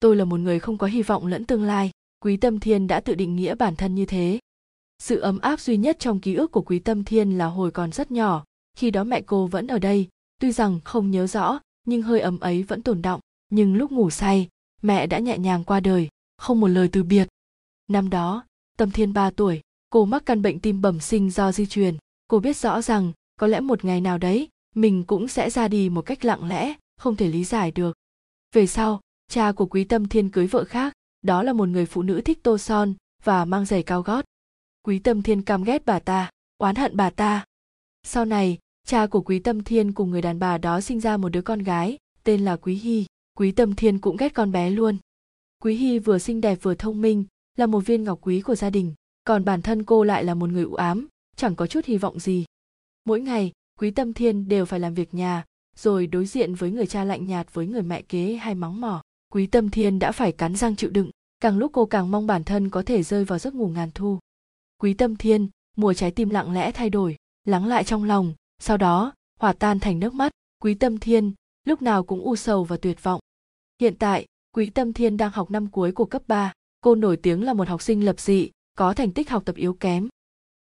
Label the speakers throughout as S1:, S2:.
S1: tôi là một người không có hy vọng lẫn tương lai. Quý tâm thiên đã tự định nghĩa bản thân như thế. Sự ấm áp duy nhất trong ký ức của quý tâm thiên là hồi còn rất nhỏ. Khi đó mẹ cô vẫn ở đây. Tuy rằng không nhớ rõ, nhưng hơi ấm ấy vẫn tồn động nhưng lúc ngủ say, mẹ đã nhẹ nhàng qua đời. Không một lời từ biệt. Năm đó, tâm thiên 3 tuổi. Cô mắc căn bệnh tim bẩm sinh do di truyền. Cô biết rõ rằng, có lẽ một ngày nào đấy, mình cũng sẽ ra đi một cách lặng lẽ, không thể lý giải được. Về sau cha của quý tâm thiên cưới vợ khác, đó là một người phụ nữ thích tô son và mang giày cao gót. Quý tâm thiên căm ghét bà ta, oán hận bà ta. Sau này, cha của quý tâm thiên cùng người đàn bà đó sinh ra một đứa con gái, tên là quý hy. Quý tâm thiên cũng ghét con bé luôn. Quý hy vừa xinh đẹp vừa thông minh, là một viên ngọc quý của gia đình, còn bản thân cô lại là một người u ám, chẳng có chút hy vọng gì. Mỗi ngày, quý tâm thiên đều phải làm việc nhà, rồi đối diện với người cha lạnh nhạt với người mẹ kế hay mắng mỏ quý tâm thiên đã phải cắn răng chịu đựng, càng lúc cô càng mong bản thân có thể rơi vào giấc ngủ ngàn thu. Quý tâm thiên, mùa trái tim lặng lẽ thay đổi, lắng lại trong lòng, sau đó, hòa tan thành nước mắt. Quý tâm thiên, lúc nào cũng u sầu và tuyệt vọng. Hiện tại, quý tâm thiên đang học năm cuối của cấp 3. cô nổi tiếng là một học sinh lập dị, có thành tích học tập yếu kém.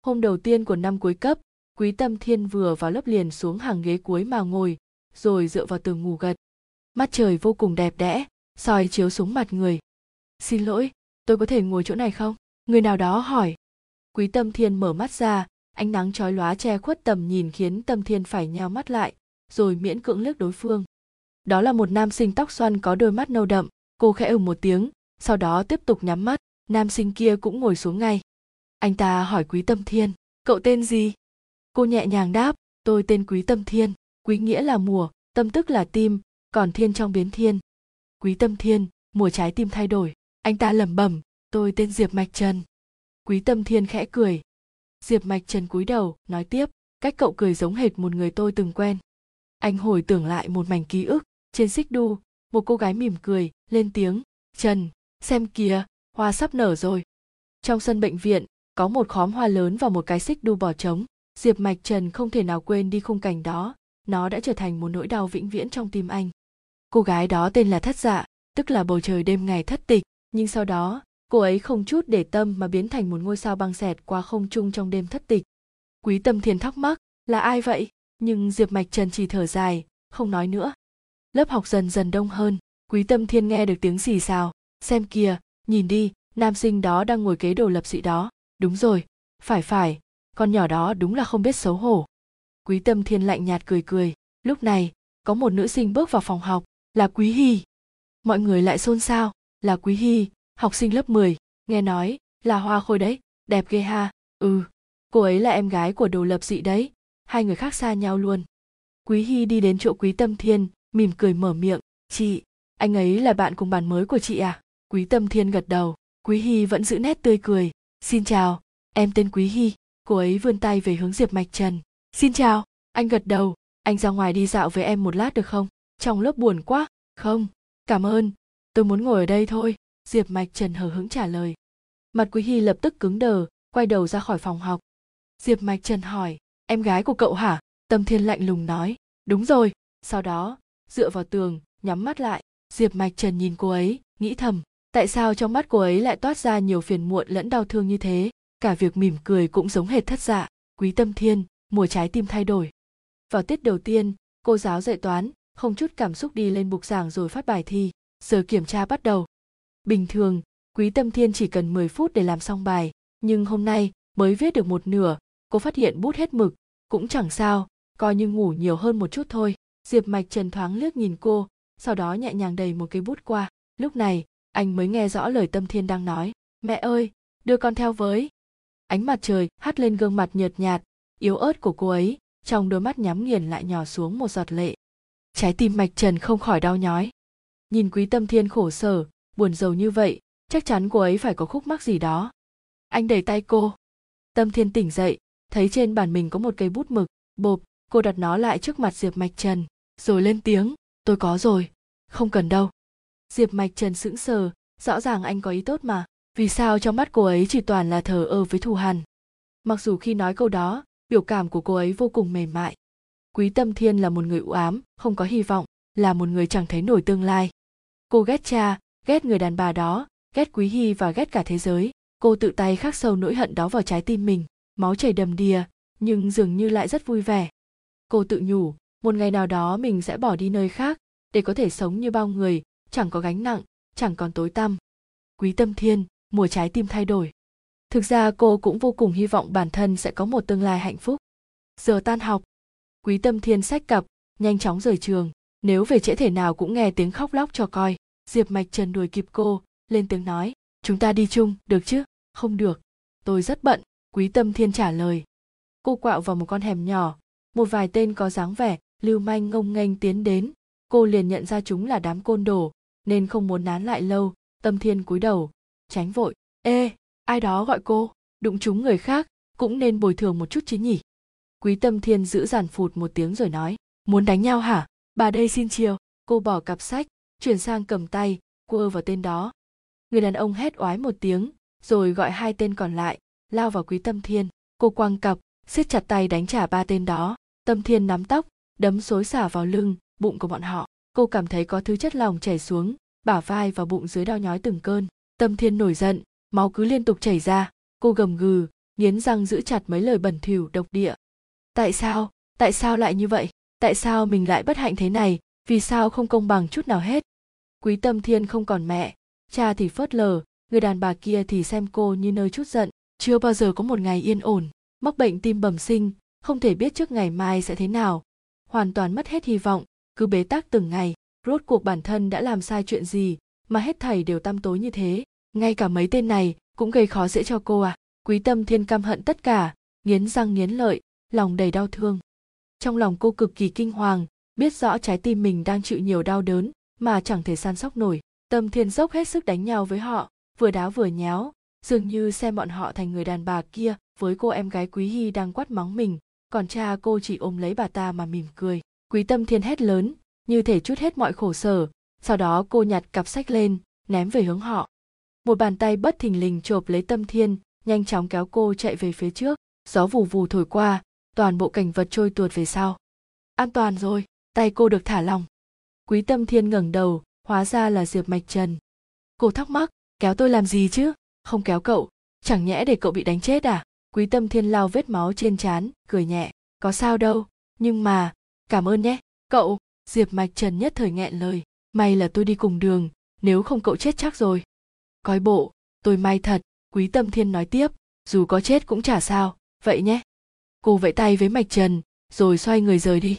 S1: Hôm đầu tiên của năm cuối cấp, quý tâm thiên vừa vào lớp liền xuống hàng ghế cuối mà ngồi, rồi dựa vào tường ngủ gật. Mắt trời vô cùng đẹp đẽ soi chiếu xuống mặt người. Xin lỗi, tôi có thể ngồi chỗ này không? Người nào đó hỏi. Quý tâm thiên mở mắt ra, ánh nắng chói lóa che khuất tầm nhìn khiến tâm thiên phải nheo mắt lại, rồi miễn cưỡng liếc đối phương. Đó là một nam sinh tóc xoăn có đôi mắt nâu đậm, cô khẽ ừ một tiếng, sau đó tiếp tục nhắm mắt. Nam sinh kia cũng ngồi xuống ngay. Anh ta hỏi quý tâm thiên, cậu tên gì? Cô nhẹ nhàng đáp, tôi tên quý tâm thiên, quý nghĩa là mùa, tâm tức là tim, còn thiên trong biến thiên quý tâm thiên, mùa trái tim thay đổi. Anh ta lẩm bẩm, tôi tên diệp mạch trần. Quý tâm thiên khẽ cười. Diệp mạch trần cúi đầu, nói tiếp, cách cậu cười giống hệt một người tôi từng quen. Anh hồi tưởng lại một mảnh ký ức, trên xích đu, một cô gái mỉm cười, lên tiếng, trần, xem kìa, hoa sắp nở rồi. Trong sân bệnh viện, có một khóm hoa lớn và một cái xích đu bỏ trống. Diệp mạch trần không thể nào quên đi khung cảnh đó. Nó đã trở thành một nỗi đau vĩnh viễn trong tim anh cô gái đó tên là thất dạ tức là bầu trời đêm ngày thất tịch. Nhưng sau đó, cô ấy không chút để tâm mà biến thành một ngôi sao băng xẹt qua không trung trong đêm thất tịch. Quý tâm thiền thắc mắc, là ai vậy? Nhưng diệp mạch trần chỉ thở dài, không nói nữa. Lớp học dần dần đông hơn, quý tâm thiên nghe được tiếng xì xào. Xem kìa, nhìn đi, nam sinh đó đang ngồi kế đồ lập sĩ đó. Đúng rồi, phải phải, con nhỏ đó đúng là không biết xấu hổ. Quý tâm thiên lạnh nhạt cười cười. Lúc này, có một nữ sinh bước vào phòng học là quý hy. Mọi người lại xôn xao. Là quý hy học sinh lớp 10, nghe nói là hoa khôi đấy đẹp ghê ha. Ừ cô ấy là em gái của đồ lập dị đấy. Hai người khác xa nhau luôn. Quý hy đi đến chỗ quý tâm thiên mỉm cười mở miệng. Chị anh ấy là bạn cùng bàn mới của chị à? Quý tâm thiên gật đầu. Quý hy vẫn giữ nét tươi cười. Xin chào em tên quý hy. Cô ấy vươn tay về hướng diệp mạch trần. Xin chào anh gật đầu. Anh ra ngoài đi dạo với em một lát được không? Trong lớp buồn quá. Không, cảm ơn. Tôi muốn ngồi ở đây thôi. Diệp mạch trần hờ hững trả lời. Mặt quý hy lập tức cứng đờ, quay đầu ra khỏi phòng học. Diệp mạch trần hỏi, em gái của cậu hả? Tâm thiên lạnh lùng nói, đúng rồi. Sau đó, dựa vào tường, nhắm mắt lại, diệp mạch trần nhìn cô ấy, nghĩ thầm, tại sao trong mắt cô ấy lại toát ra nhiều phiền muộn lẫn đau thương như thế? Cả việc mỉm cười cũng giống hệt thất dạ. Quý tâm thiên, mùa trái tim thay đổi. Vào tiết đầu tiên, cô giáo dạy toán không chút cảm xúc đi lên bục giảng rồi phát bài thi. Giờ kiểm tra bắt đầu. Bình thường, quý tâm thiên chỉ cần 10 phút để làm xong bài, nhưng hôm nay mới viết được một nửa, cô phát hiện bút hết mực, cũng chẳng sao, coi như ngủ nhiều hơn một chút thôi. Diệp mạch trần thoáng liếc nhìn cô, sau đó nhẹ nhàng đầy một cây bút qua. Lúc này, anh mới nghe rõ lời tâm thiên đang nói. Mẹ ơi, đưa con theo với. Ánh mặt trời hắt lên gương mặt nhợt nhạt, yếu ớt của cô ấy, trong đôi mắt nhắm nghiền lại nhỏ xuống một giọt lệ trái tim mạch trần không khỏi đau nhói. Nhìn quý tâm thiên khổ sở, buồn rầu như vậy, chắc chắn cô ấy phải có khúc mắc gì đó. Anh đẩy tay cô. Tâm thiên tỉnh dậy, thấy trên bàn mình có một cây bút mực, bộp, cô đặt nó lại trước mặt diệp mạch trần, rồi lên tiếng, tôi có rồi, không cần đâu. Diệp mạch trần sững sờ, rõ ràng anh có ý tốt mà, vì sao trong mắt cô ấy chỉ toàn là thờ ơ với thù hằn? Mặc dù khi nói câu đó, biểu cảm của cô ấy vô cùng mềm mại quý tâm thiên là một người u ám, không có hy vọng, là một người chẳng thấy nổi tương lai. Cô ghét cha, ghét người đàn bà đó, ghét quý hy và ghét cả thế giới. Cô tự tay khắc sâu nỗi hận đó vào trái tim mình, máu chảy đầm đìa, nhưng dường như lại rất vui vẻ. Cô tự nhủ, một ngày nào đó mình sẽ bỏ đi nơi khác, để có thể sống như bao người, chẳng có gánh nặng, chẳng còn tối tăm. Quý tâm thiên, mùa trái tim thay đổi. Thực ra cô cũng vô cùng hy vọng bản thân sẽ có một tương lai hạnh phúc. Giờ tan học quý tâm thiên sách cặp, nhanh chóng rời trường. Nếu về trễ thể nào cũng nghe tiếng khóc lóc cho coi. Diệp mạch trần đuổi kịp cô, lên tiếng nói, chúng ta đi chung, được chứ? Không được. Tôi rất bận. Quý tâm thiên trả lời, cô quạo vào một con hẻm nhỏ, một vài tên có dáng vẻ, lưu manh ngông nghênh tiến đến. Cô liền nhận ra chúng là đám côn đồ, nên không muốn nán lại lâu. Tâm thiên cúi đầu, tránh vội, ê, ai đó gọi cô? Đụng chúng người khác, cũng nên bồi thường một chút chứ nhỉ? Quý tâm thiên giữ giản phụt một tiếng rồi nói, muốn đánh nhau hả? Bà đây xin chiều. Cô bỏ cặp sách, chuyển sang cầm tay quơ vào tên đó. Người đàn ông hét oái một tiếng, rồi gọi hai tên còn lại, lao vào quý tâm thiên. Cô quăng cặp, siết chặt tay đánh trả ba tên đó. Tâm thiên nắm tóc, đấm xối xả vào lưng, bụng của bọn họ. Cô cảm thấy có thứ chất lỏng chảy xuống, bả vai và bụng dưới đau nhói từng cơn. Tâm thiên nổi giận, máu cứ liên tục chảy ra. Cô gầm gừ, nghiến răng giữ chặt mấy lời bẩn thỉu độc địa tại sao? Tại sao lại như vậy? Tại sao mình lại bất hạnh thế này? Vì sao không công bằng chút nào hết? Quý tâm thiên không còn mẹ. Cha thì phớt lờ, người đàn bà kia thì xem cô như nơi chút giận. Chưa bao giờ có một ngày yên ổn. Mắc bệnh tim bẩm sinh, không thể biết trước ngày mai sẽ thế nào. Hoàn toàn mất hết hy vọng, cứ bế tắc từng ngày. Rốt cuộc bản thân đã làm sai chuyện gì, mà hết thảy đều tăm tối như thế. Ngay cả mấy tên này cũng gây khó dễ cho cô à. Quý tâm thiên căm hận tất cả, nghiến răng nghiến lợi lòng đầy đau thương. Trong lòng cô cực kỳ kinh hoàng, biết rõ trái tim mình đang chịu nhiều đau đớn, mà chẳng thể san sóc nổi. Tâm thiên dốc hết sức đánh nhau với họ, vừa đá vừa nháo dường như xem bọn họ thành người đàn bà kia, với cô em gái quý hy đang quát mắng mình. Còn cha cô chỉ ôm lấy bà ta mà mỉm cười. Quý tâm thiên hét lớn, như thể chút hết mọi khổ sở. Sau đó cô nhặt cặp sách lên, ném về hướng họ. Một bàn tay bất thình lình chộp lấy tâm thiên, nhanh chóng kéo cô chạy về phía trước. Gió vù vù thổi qua toàn bộ cảnh vật trôi tuột về sau. An toàn rồi, tay cô được thả lỏng. Quý tâm thiên ngẩng đầu, hóa ra là diệp mạch trần. Cô thắc mắc, kéo tôi làm gì chứ? Không kéo cậu, chẳng nhẽ để cậu bị đánh chết à? Quý tâm thiên lau vết máu trên trán, cười nhẹ, có sao đâu, nhưng mà, cảm ơn nhé, cậu. Diệp mạch trần nhất thời nghẹn lời, may là tôi đi cùng đường, nếu không cậu chết chắc rồi. Coi bộ, tôi may thật, quý tâm thiên nói tiếp, dù có chết cũng chả sao, vậy nhé cô vẫy tay với mạch trần, rồi xoay người rời đi.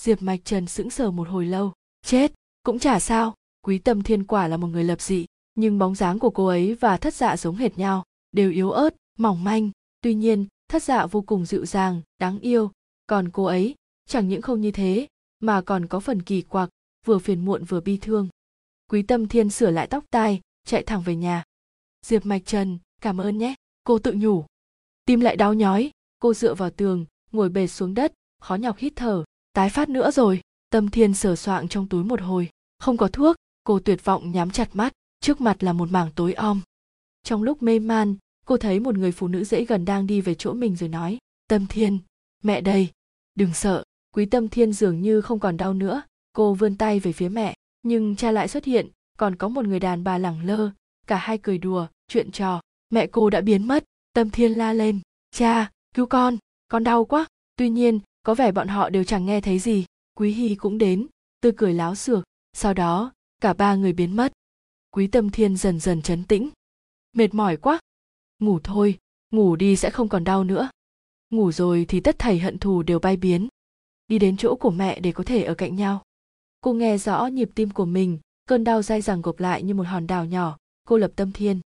S1: Diệp mạch trần sững sờ một hồi lâu. Chết, cũng chả sao. Quý tâm thiên quả là một người lập dị, nhưng bóng dáng của cô ấy và thất dạ giống hệt nhau, đều yếu ớt, mỏng manh. Tuy nhiên, thất dạ vô cùng dịu dàng, đáng yêu. Còn cô ấy, chẳng những không như thế, mà còn có phần kỳ quặc, vừa phiền muộn vừa bi thương. Quý tâm thiên sửa lại tóc tai, chạy thẳng về nhà. Diệp mạch trần, cảm ơn nhé. Cô tự nhủ. Tim lại đau nhói cô dựa vào tường, ngồi bệt xuống đất, khó nhọc hít thở, tái phát nữa rồi. Tâm thiên sờ soạng trong túi một hồi. Không có thuốc, cô tuyệt vọng nhắm chặt mắt, trước mặt là một mảng tối om. Trong lúc mê man, cô thấy một người phụ nữ dễ gần đang đi về chỗ mình rồi nói, tâm thiên, mẹ đây. Đừng sợ, quý tâm thiên dường như không còn đau nữa. Cô vươn tay về phía mẹ, nhưng cha lại xuất hiện, còn có một người đàn bà lẳng lơ, cả hai cười đùa, chuyện trò, mẹ cô đã biến mất. Tâm thiên la lên, cha cứu con con đau quá. Tuy nhiên, có vẻ bọn họ đều chẳng nghe thấy gì. Quý hy cũng đến, tươi cười láo xược sau đó, cả ba người biến mất. Quý tâm thiên dần dần chấn tĩnh. Mệt mỏi quá. Ngủ thôi, ngủ đi sẽ không còn đau nữa. Ngủ rồi thì tất thảy hận thù đều bay biến. Đi đến chỗ của mẹ để có thể ở cạnh nhau. Cô nghe rõ nhịp tim của mình, cơn đau dai dẳng gộp lại như một hòn đảo nhỏ. Cô lập tâm thiên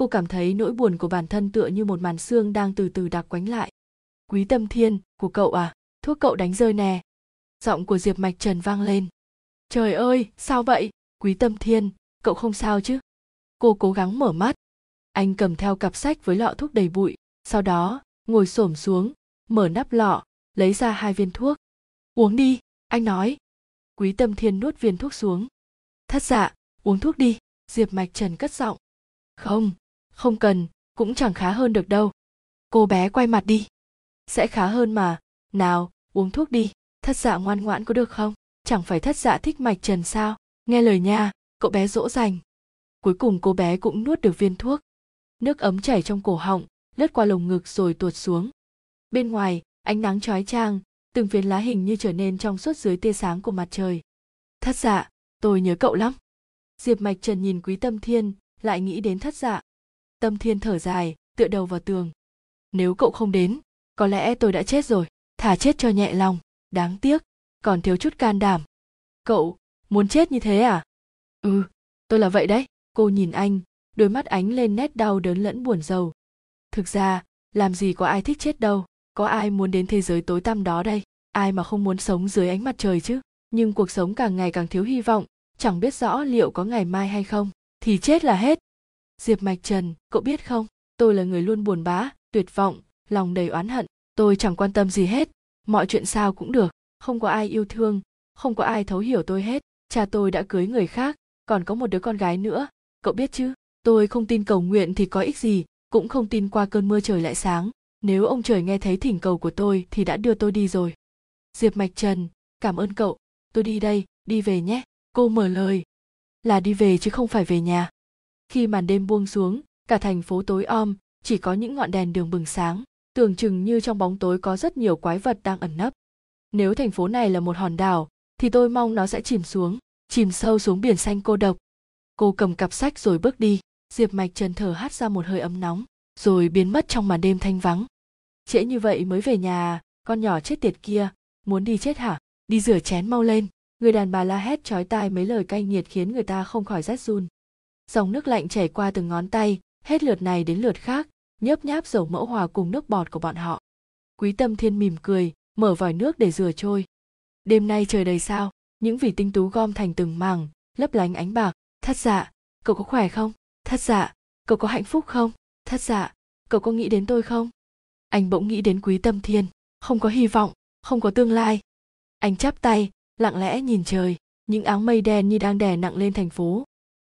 S1: cô cảm thấy nỗi buồn của bản thân tựa như một màn xương đang từ từ đặc quánh lại. Quý tâm thiên, của cậu à? Thuốc cậu đánh rơi nè. Giọng của diệp mạch trần vang lên. Trời ơi, sao vậy? Quý tâm thiên, cậu không sao chứ? Cô cố gắng mở mắt. Anh cầm theo cặp sách với lọ thuốc đầy bụi, sau đó ngồi xổm xuống, mở nắp lọ, lấy ra hai viên thuốc. Uống đi, anh nói. Quý tâm thiên nuốt viên thuốc xuống. Thất dạ uống thuốc đi. Diệp mạch trần cất giọng. Không không cần, cũng chẳng khá hơn được đâu. Cô bé quay mặt đi. Sẽ khá hơn mà. Nào, uống thuốc đi. Thất dạ ngoan ngoãn có được không? Chẳng phải thất dạ thích mạch trần sao? Nghe lời nha, cậu bé dỗ dành. Cuối cùng cô bé cũng nuốt được viên thuốc. Nước ấm chảy trong cổ họng, lướt qua lồng ngực rồi tuột xuống. Bên ngoài, ánh nắng chói chang, từng phiến lá hình như trở nên trong suốt dưới tia sáng của mặt trời. Thất dạ tôi nhớ cậu lắm. Diệp mạch trần nhìn quý tâm thiên, lại nghĩ đến thất dạ tâm thiên thở dài, tựa đầu vào tường. Nếu cậu không đến, có lẽ tôi đã chết rồi. Thả chết cho nhẹ lòng, đáng tiếc, còn thiếu chút can đảm. Cậu, muốn chết như thế à? Ừ tôi là vậy đấy. Cô nhìn anh, đôi mắt ánh lên nét đau đớn lẫn buồn rầu. Thực ra, làm gì có ai thích chết đâu. Có ai muốn đến thế giới tối tăm đó đây? Ai mà không muốn sống dưới ánh mặt trời chứ? Nhưng cuộc sống càng ngày càng thiếu hy vọng. Chẳng biết rõ liệu có ngày mai hay không. Thì chết là hết diệp mạch trần, cậu biết không? Tôi là người luôn buồn bã, tuyệt vọng, lòng đầy oán hận. Tôi chẳng quan tâm gì hết. Mọi chuyện sao cũng được. Không có ai yêu thương. Không có ai thấu hiểu tôi hết. Cha tôi đã cưới người khác. Còn có một đứa con gái nữa. Cậu biết chứ? Tôi không tin cầu nguyện thì có ích gì. Cũng không tin qua cơn mưa trời lại sáng. Nếu ông trời nghe thấy thỉnh cầu của tôi thì đã đưa tôi đi rồi. Diệp mạch trần, cảm ơn cậu. Tôi đi đây, đi về nhé. Cô mở lời. Là đi về chứ không phải về nhà khi màn đêm buông xuống, cả thành phố tối om, chỉ có những ngọn đèn đường bừng sáng, tưởng chừng như trong bóng tối có rất nhiều quái vật đang ẩn nấp. Nếu thành phố này là một hòn đảo, thì tôi mong nó sẽ chìm xuống, chìm sâu xuống biển xanh cô độc. Cô cầm cặp sách rồi bước đi. Diệp mạch trần thở hắt ra một hơi ấm nóng, rồi biến mất trong màn đêm thanh vắng. Trễ như vậy mới về nhà, con nhỏ chết tiệt kia. Muốn đi chết hả? Đi rửa chén mau lên. Người đàn bà la hét chói tai mấy lời cay nghiệt khiến người ta không khỏi rét run dòng nước lạnh chảy qua từng ngón tay, hết lượt này đến lượt khác nhớp nháp dầu mỡ hòa cùng nước bọt của bọn họ. Quý tâm thiên mỉm cười, mở vòi nước để rửa trôi. Đêm nay trời đầy sao, những vì tinh tú gom thành từng mảng, lấp lánh ánh bạc. Thất dạ cậu có khỏe không? Thất dạ cậu có hạnh phúc không? Thất dạ cậu có nghĩ đến tôi không? Anh bỗng nghĩ đến quý tâm thiên. Không có hy vọng, không có tương lai. Anh chắp tay, lặng lẽ nhìn trời, những áng mây đen như đang đè nặng lên thành phố.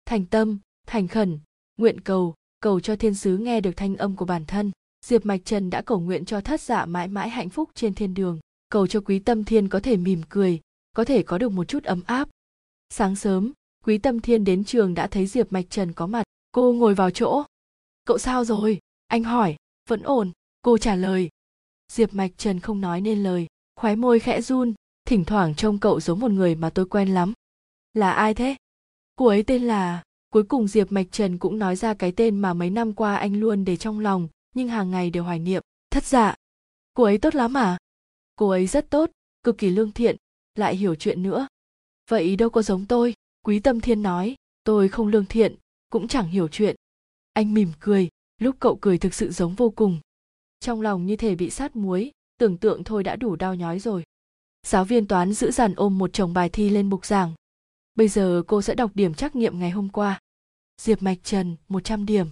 S1: Thành tâm thành khẩn, nguyện cầu cầu cho thiên sứ nghe được thanh âm của bản thân. Diệp mạch trần đã cầu nguyện cho thất dạ mãi mãi hạnh phúc trên thiên đường. Cầu cho quý tâm thiên có thể mỉm cười, có thể có được một chút ấm áp. Sáng sớm, quý tâm thiên đến trường đã thấy diệp mạch trần có mặt. Cô ngồi vào chỗ. Cậu sao rồi? anh hỏi. Vẫn ổn. Cô trả lời. Diệp mạch trần không nói nên lời. Khóe môi khẽ run. Thỉnh thoảng trông cậu giống một người mà tôi quen lắm. Là ai thế? Cô ấy tên là cuối cùng diệp mạch trần cũng nói ra cái tên mà mấy năm qua anh luôn để trong lòng, nhưng hàng ngày đều hoài niệm, thất dạ cô ấy tốt lắm à? Cô ấy rất tốt, cực kỳ lương thiện, lại hiểu chuyện nữa. Vậy đâu có giống tôi, quý tâm thiên nói, tôi không lương thiện, cũng chẳng hiểu chuyện. Anh mỉm cười, lúc cậu cười thực sự giống vô cùng. Trong lòng như thể bị sát muối, tưởng tượng thôi đã đủ đau nhói rồi. Giáo viên toán giữ dàn ôm một chồng bài thi lên bục giảng. Bây giờ cô sẽ đọc điểm trắc nghiệm ngày hôm qua diệp mạch trần 100 điểm.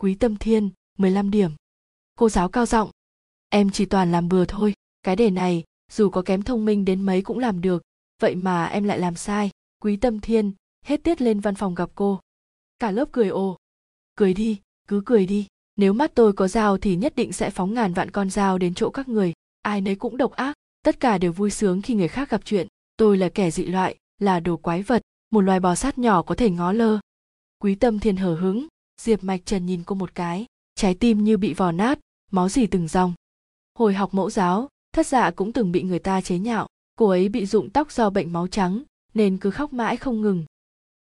S1: Quý tâm thiên 15 điểm. Cô giáo cao giọng, em chỉ toàn làm bừa thôi, cái đề này, dù có kém thông minh đến mấy cũng làm được, vậy mà em lại làm sai. Quý tâm thiên, hết tiết lên văn phòng gặp cô. Cả lớp cười ồ. Cười đi, cứ cười đi, nếu mắt tôi có dao thì nhất định sẽ phóng ngàn vạn con dao đến chỗ các người, ai nấy cũng độc ác, tất cả đều vui sướng khi người khác gặp chuyện, tôi là kẻ dị loại, là đồ quái vật, một loài bò sát nhỏ có thể ngó lơ quý tâm thiên hở hứng diệp mạch trần nhìn cô một cái, trái tim như bị vò nát, máu gì từng dòng. Hồi học mẫu giáo, thất dạ cũng từng bị người ta chế nhạo, cô ấy bị rụng tóc do bệnh máu trắng, nên cứ khóc mãi không ngừng.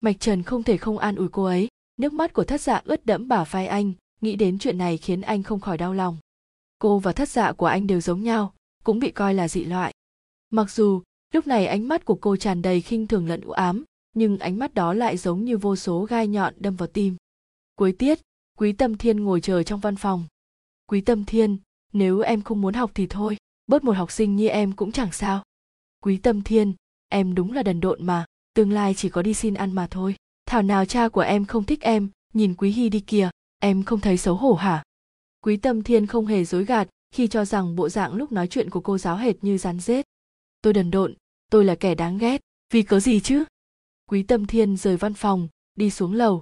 S1: Mạch trần không thể không an ủi cô ấy, nước mắt của thất dạ ướt đẫm bả vai anh, nghĩ đến chuyện này khiến anh không khỏi đau lòng. Cô và thất dạ của anh đều giống nhau, cũng bị coi là dị loại. Mặc dù, lúc này ánh mắt của cô tràn đầy khinh thường lẫn u ám nhưng ánh mắt đó lại giống như vô số gai nhọn đâm vào tim. Cuối tiết, quý tâm thiên ngồi chờ trong văn phòng. Quý tâm thiên, nếu em không muốn học thì thôi, bớt một học sinh như em cũng chẳng sao. Quý tâm thiên, em đúng là đần độn mà, tương lai chỉ có đi xin ăn mà thôi. Thảo nào cha của em không thích em, nhìn quý hy đi kìa, em không thấy xấu hổ hả? Quý tâm thiên không hề dối gạt khi cho rằng bộ dạng lúc nói chuyện của cô giáo hệt như rắn rết. Tôi đần độn, tôi là kẻ đáng ghét, vì cớ gì chứ? Quý tâm thiên rời văn phòng, đi xuống lầu.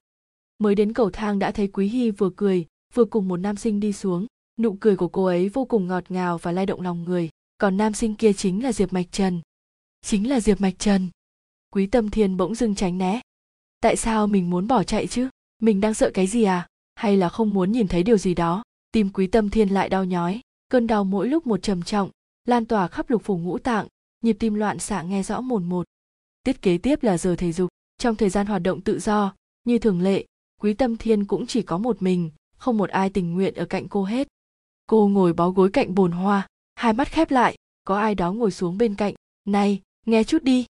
S1: Mới đến cầu thang đã thấy quý hy vừa cười, vừa cùng một nam sinh đi xuống. Nụ cười của cô ấy vô cùng ngọt ngào và lay động lòng người. Còn nam sinh kia chính là diệp mạch trần. Chính là diệp mạch trần. Quý tâm thiên bỗng dưng tránh né. Tại sao mình muốn bỏ chạy chứ? Mình đang sợ cái gì à? Hay là không muốn nhìn thấy điều gì đó? Tim quý tâm thiên lại đau nhói. Cơn đau mỗi lúc một trầm trọng, lan tỏa khắp lục phủ ngũ tạng. Nhịp tim loạn xạ nghe rõ mồn một tiết kế tiếp là giờ thể dục. Trong thời gian hoạt động tự do, như thường lệ, quý tâm thiên cũng chỉ có một mình, không một ai tình nguyện ở cạnh cô hết. Cô ngồi bó gối cạnh bồn hoa, hai mắt khép lại, có ai đó ngồi xuống bên cạnh. Này, nghe chút đi.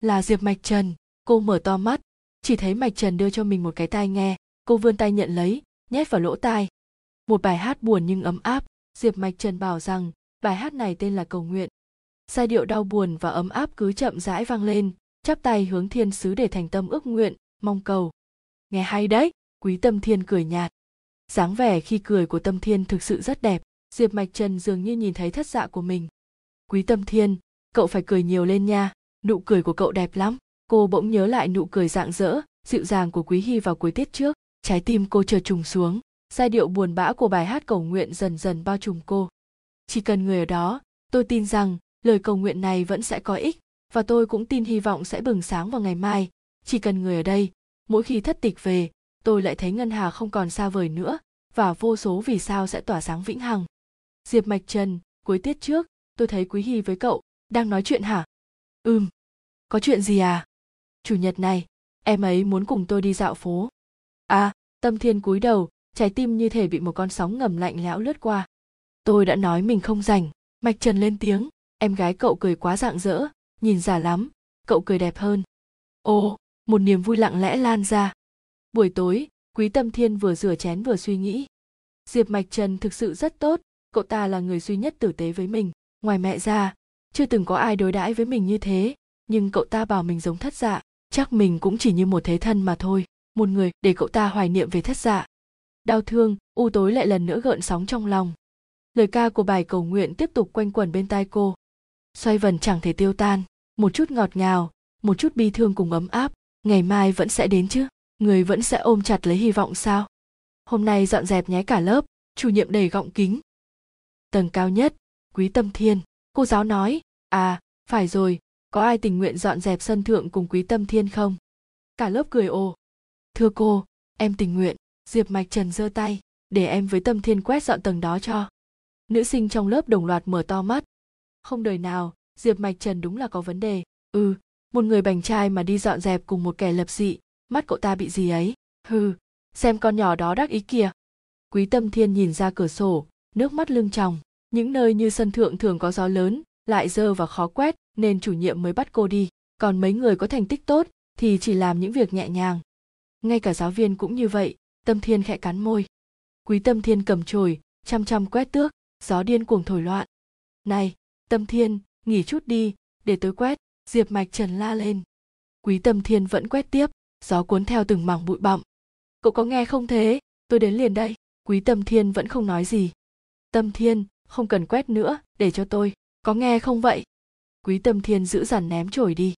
S1: Là diệp mạch trần. Cô mở to mắt, chỉ thấy mạch trần đưa cho mình một cái tai nghe. Cô vươn tay nhận lấy, nhét vào lỗ tai. Một bài hát buồn nhưng ấm áp. Diệp mạch trần bảo rằng, bài hát này tên là cầu nguyện. Giai điệu đau buồn và ấm áp cứ chậm rãi vang lên chắp tay hướng thiên sứ để thành tâm ước nguyện, mong cầu. Nghe hay đấy, quý tâm thiên cười nhạt. Dáng vẻ khi cười của tâm thiên thực sự rất đẹp, diệp mạch trần dường như nhìn thấy thất dạ của mình. Quý tâm thiên, cậu phải cười nhiều lên nha, nụ cười của cậu đẹp lắm. Cô bỗng nhớ lại nụ cười rạng rỡ, dịu dàng của quý hy vào cuối tiết trước. Trái tim cô chợt trùng xuống, giai điệu buồn bã của bài hát cầu nguyện dần dần bao trùm cô. Chỉ cần người ở đó, tôi tin rằng lời cầu nguyện này vẫn sẽ có ích và tôi cũng tin hy vọng sẽ bừng sáng vào ngày mai. Chỉ cần người ở đây, mỗi khi thất tịch về, tôi lại thấy ngân hà không còn xa vời nữa, và vô số vì sao sẽ tỏa sáng vĩnh hằng. Diệp mạch trần, cuối tiết trước, tôi thấy quý hy với cậu đang nói chuyện hả? Ừm, có chuyện gì à? Chủ nhật này, em ấy muốn cùng tôi đi dạo phố. À tâm thiên cúi đầu, trái tim như thể bị một con sóng ngầm lạnh lẽo lướt qua. Tôi đã nói mình không rảnh. Mạch trần lên tiếng, em gái cậu cười quá rạng rỡ nhìn giả lắm, cậu cười đẹp hơn. Ồ, một niềm vui lặng lẽ lan ra. Buổi tối, quý tâm thiên vừa rửa chén vừa suy nghĩ. Diệp mạch trần thực sự rất tốt, cậu ta là người duy nhất tử tế với mình. Ngoài mẹ ra, chưa từng có ai đối đãi với mình như thế, nhưng cậu ta bảo mình giống thất dạ. Chắc mình cũng chỉ như một thế thân mà thôi, một người để cậu ta hoài niệm về thất dạ. Đau thương, u tối lại lần nữa gợn sóng trong lòng. Lời ca của bài cầu nguyện tiếp tục quanh quẩn bên tai cô xoay vần chẳng thể tiêu tan. Một chút ngọt ngào, một chút bi thương cùng ấm áp. Ngày mai vẫn sẽ đến chứ? Người vẫn sẽ ôm chặt lấy hy vọng sao? Hôm nay dọn dẹp nhé cả lớp, chủ nhiệm đầy gọng kính. Tầng cao nhất, quý tâm thiên. Cô giáo nói à phải rồi, có ai tình nguyện dọn dẹp sân thượng cùng quý tâm thiên không? Cả lớp cười ồ. Thưa cô, em tình nguyện. Diệp mạch trần giơ tay, để em với tâm thiên quét dọn tầng đó cho. Nữ sinh trong lớp đồng loạt mở to mắt không đời nào, diệp mạch trần đúng là có vấn đề. Ừ một người bành trai mà đi dọn dẹp cùng một kẻ lập dị, mắt cậu ta bị gì ấy? Hừ, xem con nhỏ đó đắc ý kìa. Quý tâm thiên nhìn ra cửa sổ, nước mắt lưng tròng. Những nơi như sân thượng thường có gió lớn, lại dơ và khó quét, nên chủ nhiệm mới bắt cô đi. Còn mấy người có thành tích tốt, thì chỉ làm những việc nhẹ nhàng. Ngay cả giáo viên cũng như vậy, tâm thiên khẽ cắn môi. Quý tâm thiên cầm chổi, chăm chăm quét tước, gió điên cuồng thổi loạn. Này tâm thiên, nghỉ chút đi, để tôi quét, diệp mạch trần la lên. Quý tâm thiên vẫn quét tiếp, gió cuốn theo từng mảng bụi bặm. Cậu có nghe không thế? Tôi đến liền đây. Quý tâm thiên vẫn không nói gì. Tâm thiên, không cần quét nữa, để cho tôi. Có nghe không vậy? Quý tâm thiên giữ dằn ném chổi đi.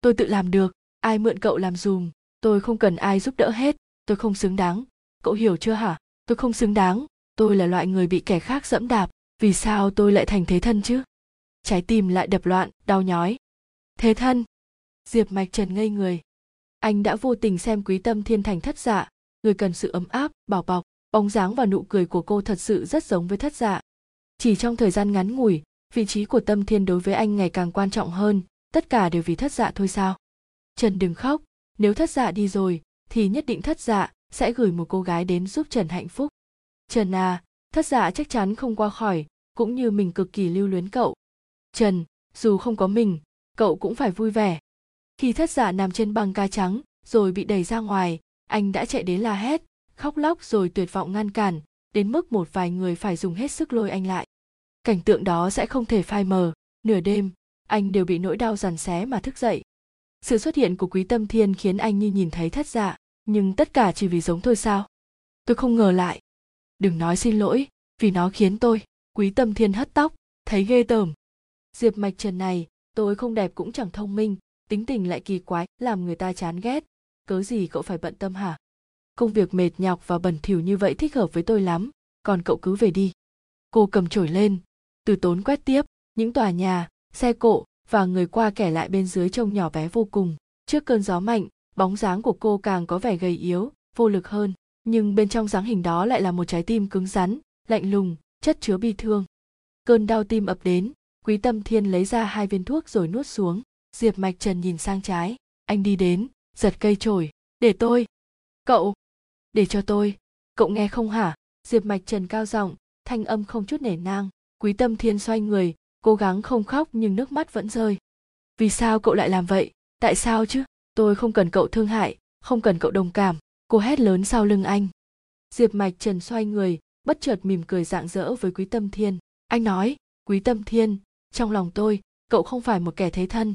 S1: Tôi tự làm được, ai mượn cậu làm dùm, tôi không cần ai giúp đỡ hết, tôi không xứng đáng. Cậu hiểu chưa hả? Tôi không xứng đáng, tôi là loại người bị kẻ khác dẫm đạp, vì sao tôi lại thành thế thân chứ? Trái tim lại đập loạn, đau nhói. Thế thân. Diệp mạch trần ngây người. Anh đã vô tình xem quý tâm thiên thành thất dạ. Người cần sự ấm áp, bảo bọc, bóng dáng và nụ cười của cô thật sự rất giống với thất dạ. Chỉ trong thời gian ngắn ngủi, vị trí của tâm thiên đối với anh ngày càng quan trọng hơn, tất cả đều vì thất dạ thôi sao? Trần đừng khóc, nếu thất dạ đi rồi, thì nhất định thất dạ sẽ gửi một cô gái đến giúp trần hạnh phúc. Trần à thất dạ chắc chắn không qua khỏi, cũng như mình cực kỳ lưu luyến cậu trần, dù không có mình, cậu cũng phải vui vẻ. Khi thất giả nằm trên băng ca trắng, rồi bị đẩy ra ngoài, anh đã chạy đến la hét, khóc lóc rồi tuyệt vọng ngăn cản, đến mức một vài người phải dùng hết sức lôi anh lại. Cảnh tượng đó sẽ không thể phai mờ, nửa đêm, anh đều bị nỗi đau giằn xé mà thức dậy. Sự xuất hiện của quý tâm thiên khiến anh như nhìn thấy thất dạ nhưng tất cả chỉ vì giống thôi sao? Tôi không ngờ lại. Đừng nói xin lỗi, vì nó khiến tôi. Quý tâm thiên hất tóc, thấy ghê tởm diệp mạch trần này, tôi không đẹp cũng chẳng thông minh, tính tình lại kỳ quái, làm người ta chán ghét. Cớ gì cậu phải bận tâm hả? Công việc mệt nhọc và bẩn thỉu như vậy thích hợp với tôi lắm, còn cậu cứ về đi. Cô cầm chổi lên. Từ tốn quét tiếp, những tòa nhà, xe cộ và người qua kẻ lại bên dưới trông nhỏ bé vô cùng. Trước cơn gió mạnh, bóng dáng của cô càng có vẻ gầy yếu, vô lực hơn. Nhưng bên trong dáng hình đó lại là một trái tim cứng rắn, lạnh lùng, chất chứa bi thương. Cơn đau tim ập đến quý tâm thiên lấy ra hai viên thuốc rồi nuốt xuống. Diệp mạch trần nhìn sang trái. Anh đi đến, giật cây chổi. Để tôi. Cậu. Để cho tôi. Cậu nghe không hả? Diệp mạch trần cao giọng, thanh âm không chút nể nang. Quý tâm thiên xoay người, cố gắng không khóc nhưng nước mắt vẫn rơi. Vì sao cậu lại làm vậy? Tại sao chứ? Tôi không cần cậu thương hại, không cần cậu đồng cảm. Cô hét lớn sau lưng anh. Diệp mạch trần xoay người, bất chợt mỉm cười rạng rỡ với quý tâm thiên. Anh nói, quý tâm thiên trong lòng tôi, cậu không phải một kẻ thế thân.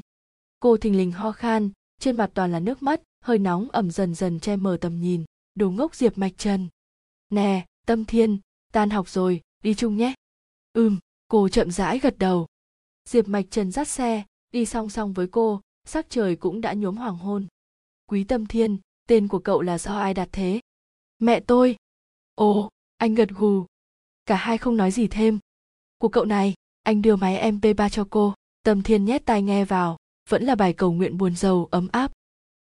S1: Cô thình lình ho khan, trên mặt toàn là nước mắt, hơi nóng ẩm dần dần che mờ tầm nhìn, đồ ngốc diệp mạch trần. Nè, tâm thiên, tan học rồi, đi chung nhé. Ừm, cô chậm rãi gật đầu. Diệp mạch trần dắt xe, đi song song với cô, sắc trời cũng đã nhuốm hoàng hôn. Quý tâm thiên, tên của cậu là do ai đặt thế? Mẹ tôi. Ồ, anh gật gù. Cả hai không nói gì thêm. Của cậu này anh đưa máy mp 3 cho cô. Tâm thiên nhét tai nghe vào. Vẫn là bài cầu nguyện buồn rầu, ấm áp.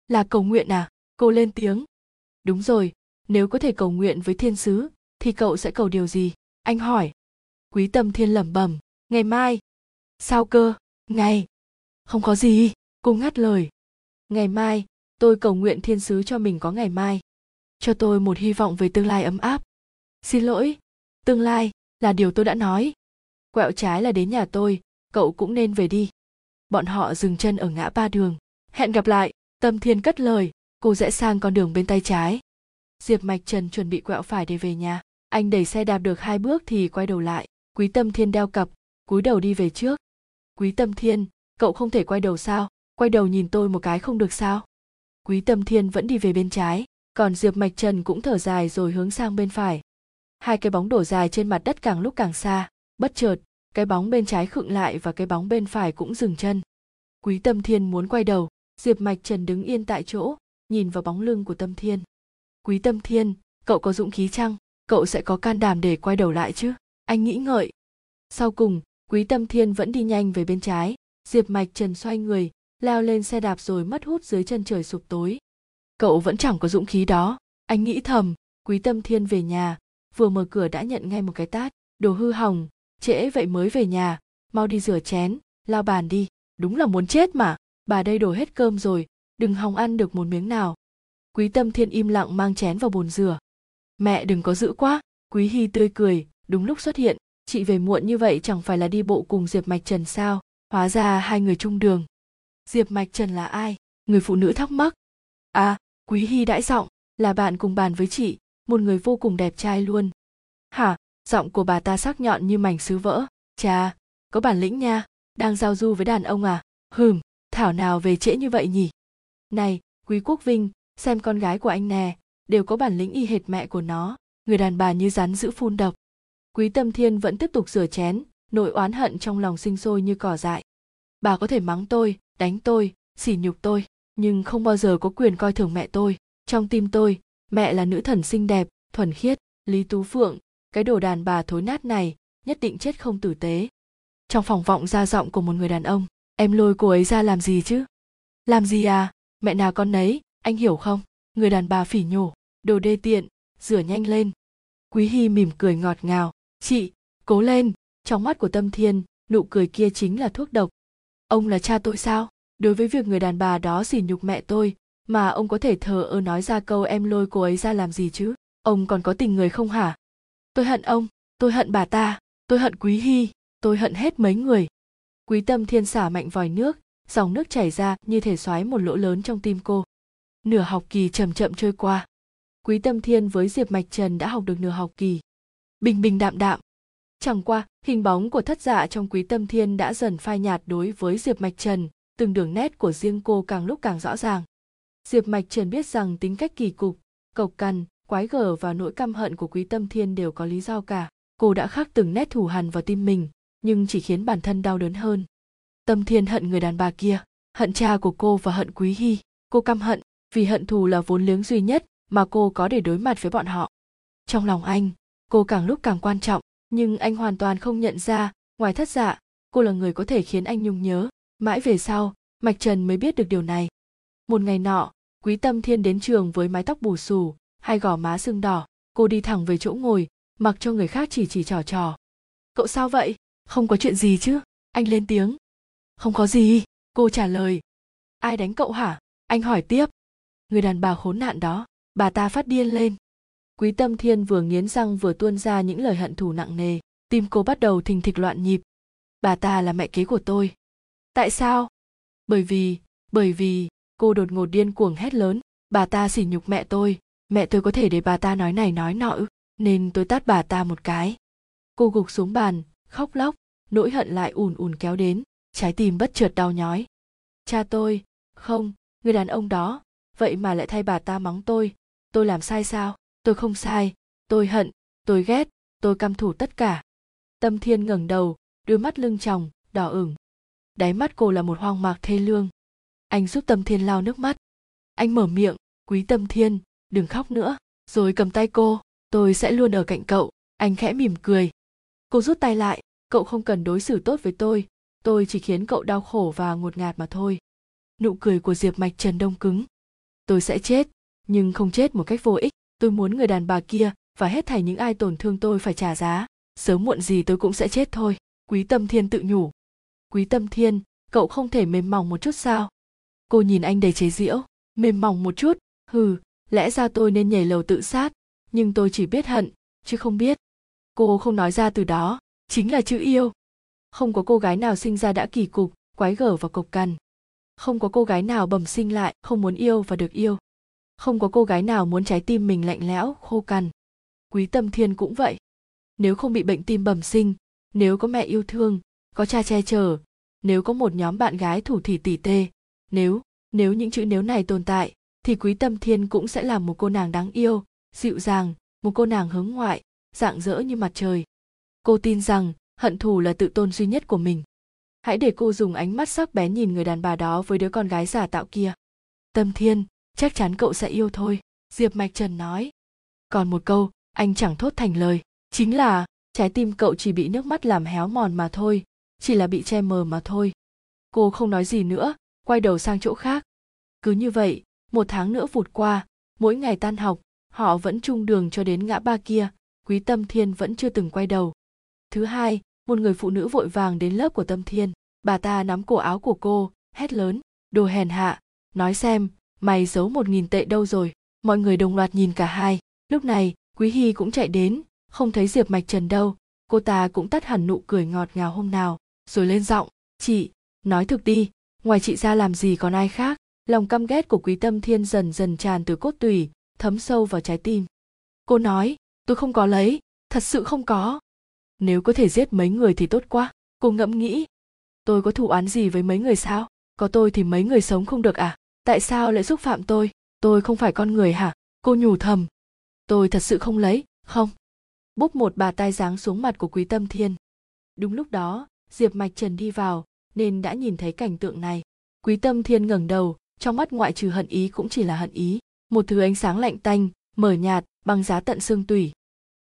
S1: Là cầu nguyện à? Cô lên tiếng. Đúng rồi, nếu có thể cầu nguyện với thiên sứ, thì cậu sẽ cầu điều gì? Anh hỏi. Quý tâm thiên lẩm bẩm. Ngày mai. Sao cơ? Ngày. Không có gì. Cô ngắt lời. Ngày mai, tôi cầu nguyện thiên sứ cho mình có ngày mai. Cho tôi một hy vọng về tương lai ấm áp. Xin lỗi. Tương lai là điều tôi đã nói quẹo trái là đến nhà tôi, cậu cũng nên về đi. Bọn họ dừng chân ở ngã ba đường. Hẹn gặp lại, tâm thiên cất lời, cô rẽ sang con đường bên tay trái. Diệp mạch trần chuẩn bị quẹo phải để về nhà. Anh đẩy xe đạp được hai bước thì quay đầu lại. Quý tâm thiên đeo cặp, cúi đầu đi về trước. Quý tâm thiên, cậu không thể quay đầu sao? Quay đầu nhìn tôi một cái không được sao? Quý tâm thiên vẫn đi về bên trái, còn diệp mạch trần cũng thở dài rồi hướng sang bên phải. Hai cái bóng đổ dài trên mặt đất càng lúc càng xa bất chợt, cái bóng bên trái khựng lại và cái bóng bên phải cũng dừng chân. Quý tâm thiên muốn quay đầu, diệp mạch trần đứng yên tại chỗ, nhìn vào bóng lưng của tâm thiên. Quý tâm thiên, cậu có dũng khí chăng? Cậu sẽ có can đảm để quay đầu lại chứ? Anh nghĩ ngợi. Sau cùng, quý tâm thiên vẫn đi nhanh về bên trái. Diệp mạch trần xoay người, leo lên xe đạp rồi mất hút dưới chân trời sụp tối. Cậu vẫn chẳng có dũng khí đó. Anh nghĩ thầm. Quý tâm thiên về nhà, vừa mở cửa đã nhận ngay một cái tát. Đồ hư hỏng trễ vậy mới về nhà. Mau đi rửa chén. Lao bàn đi. Đúng là muốn chết mà. Bà đây đổ hết cơm rồi. Đừng hòng ăn được một miếng nào. Quý tâm thiên im lặng mang chén vào bồn rửa. Mẹ đừng có giữ quá. Quý hy tươi cười. Đúng lúc xuất hiện, chị về muộn như vậy chẳng phải là đi bộ cùng diệp mạch trần sao? Hóa ra hai người chung đường. Diệp mạch trần là ai? Người phụ nữ thắc mắc. À quý hy đãi giọng. Là bạn cùng bàn với chị. Một người vô cùng đẹp trai luôn. Hả? Giọng của bà ta sắc nhọn như mảnh sứ vỡ. Chà, có bản lĩnh nha, đang giao du với đàn ông à? Hừm, thảo nào về trễ như vậy nhỉ? Này, quý quốc vinh, xem con gái của anh nè, đều có bản lĩnh y hệt mẹ của nó. Người đàn bà như rắn giữ phun độc. Quý tâm thiên vẫn tiếp tục rửa chén, nỗi oán hận trong lòng sinh sôi như cỏ dại. Bà có thể mắng tôi, đánh tôi, sỉ nhục tôi, nhưng không bao giờ có quyền coi thường mẹ tôi. Trong tim tôi, mẹ là nữ thần xinh đẹp, thuần khiết, lý tú phượng cái đồ đàn bà thối nát này nhất định chết không tử tế. Trong phòng vọng ra giọng của một người đàn ông, em lôi cô ấy ra làm gì chứ? Làm gì à? Mẹ nào con nấy, anh hiểu không? Người đàn bà phỉ nhổ, đồ đê tiện, rửa nhanh lên. Quý hy mỉm cười ngọt ngào, chị, cố lên. Trong mắt của tâm thiên, nụ cười kia chính là thuốc độc. Ông là cha tôi sao? Đối với việc người đàn bà đó sỉ nhục mẹ tôi, mà ông có thể thờ ơ nói ra câu em lôi cô ấy ra làm gì chứ? Ông còn có tình người không hả? Tôi hận ông, tôi hận bà ta, tôi hận quý hy, tôi hận hết mấy người. Quý tâm thiên xả mạnh vòi nước, dòng nước chảy ra như thể xoáy một lỗ lớn trong tim cô. Nửa học kỳ chậm chậm trôi qua. Quý tâm thiên với diệp mạch trần đã học được nửa học kỳ. Bình bình đạm đạm. Chẳng qua, hình bóng của thất dạ trong quý tâm thiên đã dần phai nhạt đối với diệp mạch trần, từng đường nét của riêng cô càng lúc càng rõ ràng. Diệp mạch trần biết rằng tính cách kỳ cục, cộc cằn quái gở và nỗi căm hận của quý tâm thiên đều có lý do cả. Cô đã khắc từng nét thù hằn vào tim mình, nhưng chỉ khiến bản thân đau đớn hơn. Tâm thiên hận người đàn bà kia, hận cha của cô và hận quý hy. Cô căm hận, vì hận thù là vốn liếng duy nhất mà cô có để đối mặt với bọn họ. Trong lòng anh, cô càng lúc càng quan trọng, nhưng anh hoàn toàn không nhận ra, ngoài thất dạ cô là người có thể khiến anh nhung nhớ. Mãi về sau, mạch trần mới biết được điều này. Một ngày nọ, quý tâm thiên đến trường với mái tóc bù xù hai gò má sưng đỏ. Cô đi thẳng về chỗ ngồi, mặc cho người khác chỉ chỉ trò trò. Cậu sao vậy? Không có chuyện gì chứ? Anh lên tiếng. Không có gì. Cô trả lời. Ai đánh cậu hả? Anh hỏi tiếp. Người đàn bà khốn nạn đó. Bà ta phát điên lên. Quý tâm thiên vừa nghiến răng vừa tuôn ra những lời hận thù nặng nề. Tim cô bắt đầu thình thịch loạn nhịp. Bà ta là mẹ kế của tôi. Tại sao? Bởi vì bởi vì, cô đột ngột điên cuồng hét lớn. Bà ta sỉ nhục mẹ tôi mẹ tôi có thể để bà ta nói này nói nọ nên tôi tát bà ta một cái. Cô gục xuống bàn, khóc lóc, nỗi hận lại ùn ùn kéo đến, trái tim bất chợt đau nhói. Cha tôi, không, người đàn ông đó, vậy mà lại thay bà ta mắng tôi. Tôi làm sai sao? Tôi không sai. Tôi hận, tôi ghét, tôi căm thủ tất cả. Tâm thiên ngẩng đầu, đôi mắt lưng tròng, đỏ ửng. Đáy mắt cô là một hoang mạc thê lương. Anh giúp tâm thiên lau nước mắt. Anh mở miệng, quý tâm thiên đừng khóc nữa. Rồi cầm tay cô. Tôi sẽ luôn ở cạnh cậu. Anh khẽ mỉm cười. Cô rút tay lại. Cậu không cần đối xử tốt với tôi. Tôi chỉ khiến cậu đau khổ và ngột ngạt mà thôi. Nụ cười của diệp mạch trần đông cứng. Tôi sẽ chết, nhưng không chết một cách vô ích. Tôi muốn người đàn bà kia và hết thảy những ai tổn thương tôi phải trả giá. Sớm muộn gì tôi cũng sẽ chết thôi. Quý tâm thiên tự nhủ. Quý tâm thiên, cậu không thể mềm mỏng một chút sao? Cô nhìn anh đầy chế giễu. Mềm mỏng một chút? Hừ lẽ ra tôi nên nhảy lầu tự sát, nhưng tôi chỉ biết hận, chứ không biết. Cô không nói ra từ đó, chính là chữ yêu. Không có cô gái nào sinh ra đã kỳ cục, quái gở và cộc cằn. Không có cô gái nào bẩm sinh lại, không muốn yêu và được yêu. Không có cô gái nào muốn trái tim mình lạnh lẽo, khô cằn. Quý tâm thiên cũng vậy. Nếu không bị bệnh tim bẩm sinh, nếu có mẹ yêu thương, có cha che chở, nếu có một nhóm bạn gái thủ thỉ tỉ tê, nếu nếu những chữ nếu này tồn tại thì quý tâm thiên cũng sẽ là một cô nàng đáng yêu, dịu dàng, một cô nàng hướng ngoại dạng dỡ như mặt trời. Cô tin rằng, hận thù là tự tôn duy nhất của mình. Hãy để cô dùng ánh mắt sắc bén nhìn người đàn bà đó với đứa con gái giả tạo kia. Tâm thiên, chắc chắn cậu sẽ yêu thôi, diệp mạch trần nói. Còn một câu, anh chẳng thốt thành lời, chính là, trái tim cậu chỉ bị nước mắt làm héo mòn mà thôi, chỉ là bị che mờ mà thôi. Cô không nói gì nữa, quay đầu sang chỗ khác. Cứ như vậy một tháng nữa vụt qua, mỗi ngày tan học, họ vẫn chung đường cho đến ngã ba kia, quý tâm thiên vẫn chưa từng quay đầu. Thứ hai, một người phụ nữ vội vàng đến lớp của tâm thiên. Bà ta nắm cổ áo của cô, hét lớn, đồ hèn hạ, nói xem, mày giấu một nghìn tệ đâu rồi, mọi người đồng loạt nhìn cả hai. Lúc này, quý hy cũng chạy đến, không thấy diệp mạch trần đâu, cô ta cũng tắt hẳn nụ cười ngọt ngào hôm nào, rồi lên giọng, chị, nói thực đi, ngoài chị ra làm gì còn ai khác? Lòng căm ghét của quý tâm thiên dần dần tràn từ cốt tủy, thấm sâu vào trái tim. Cô nói, tôi không có lấy, thật sự không có. Nếu có thể giết mấy người thì tốt quá. Cô ngẫm nghĩ, tôi có thù oán gì với mấy người sao? Có tôi thì mấy người sống không được à? Tại sao lại xúc phạm tôi? Tôi không phải con người hả? Cô nhủ thầm, tôi thật sự không lấy, không. Búp một bà tai giáng xuống mặt của quý tâm thiên. Đúng lúc đó, diệp mạch trần đi vào, nên đã nhìn thấy cảnh tượng này. Quý tâm thiên ngẩng đầu trong mắt ngoại trừ hận ý cũng chỉ là hận ý. Một thứ ánh sáng lạnh tanh mở nhạt băng giá tận xương tủy.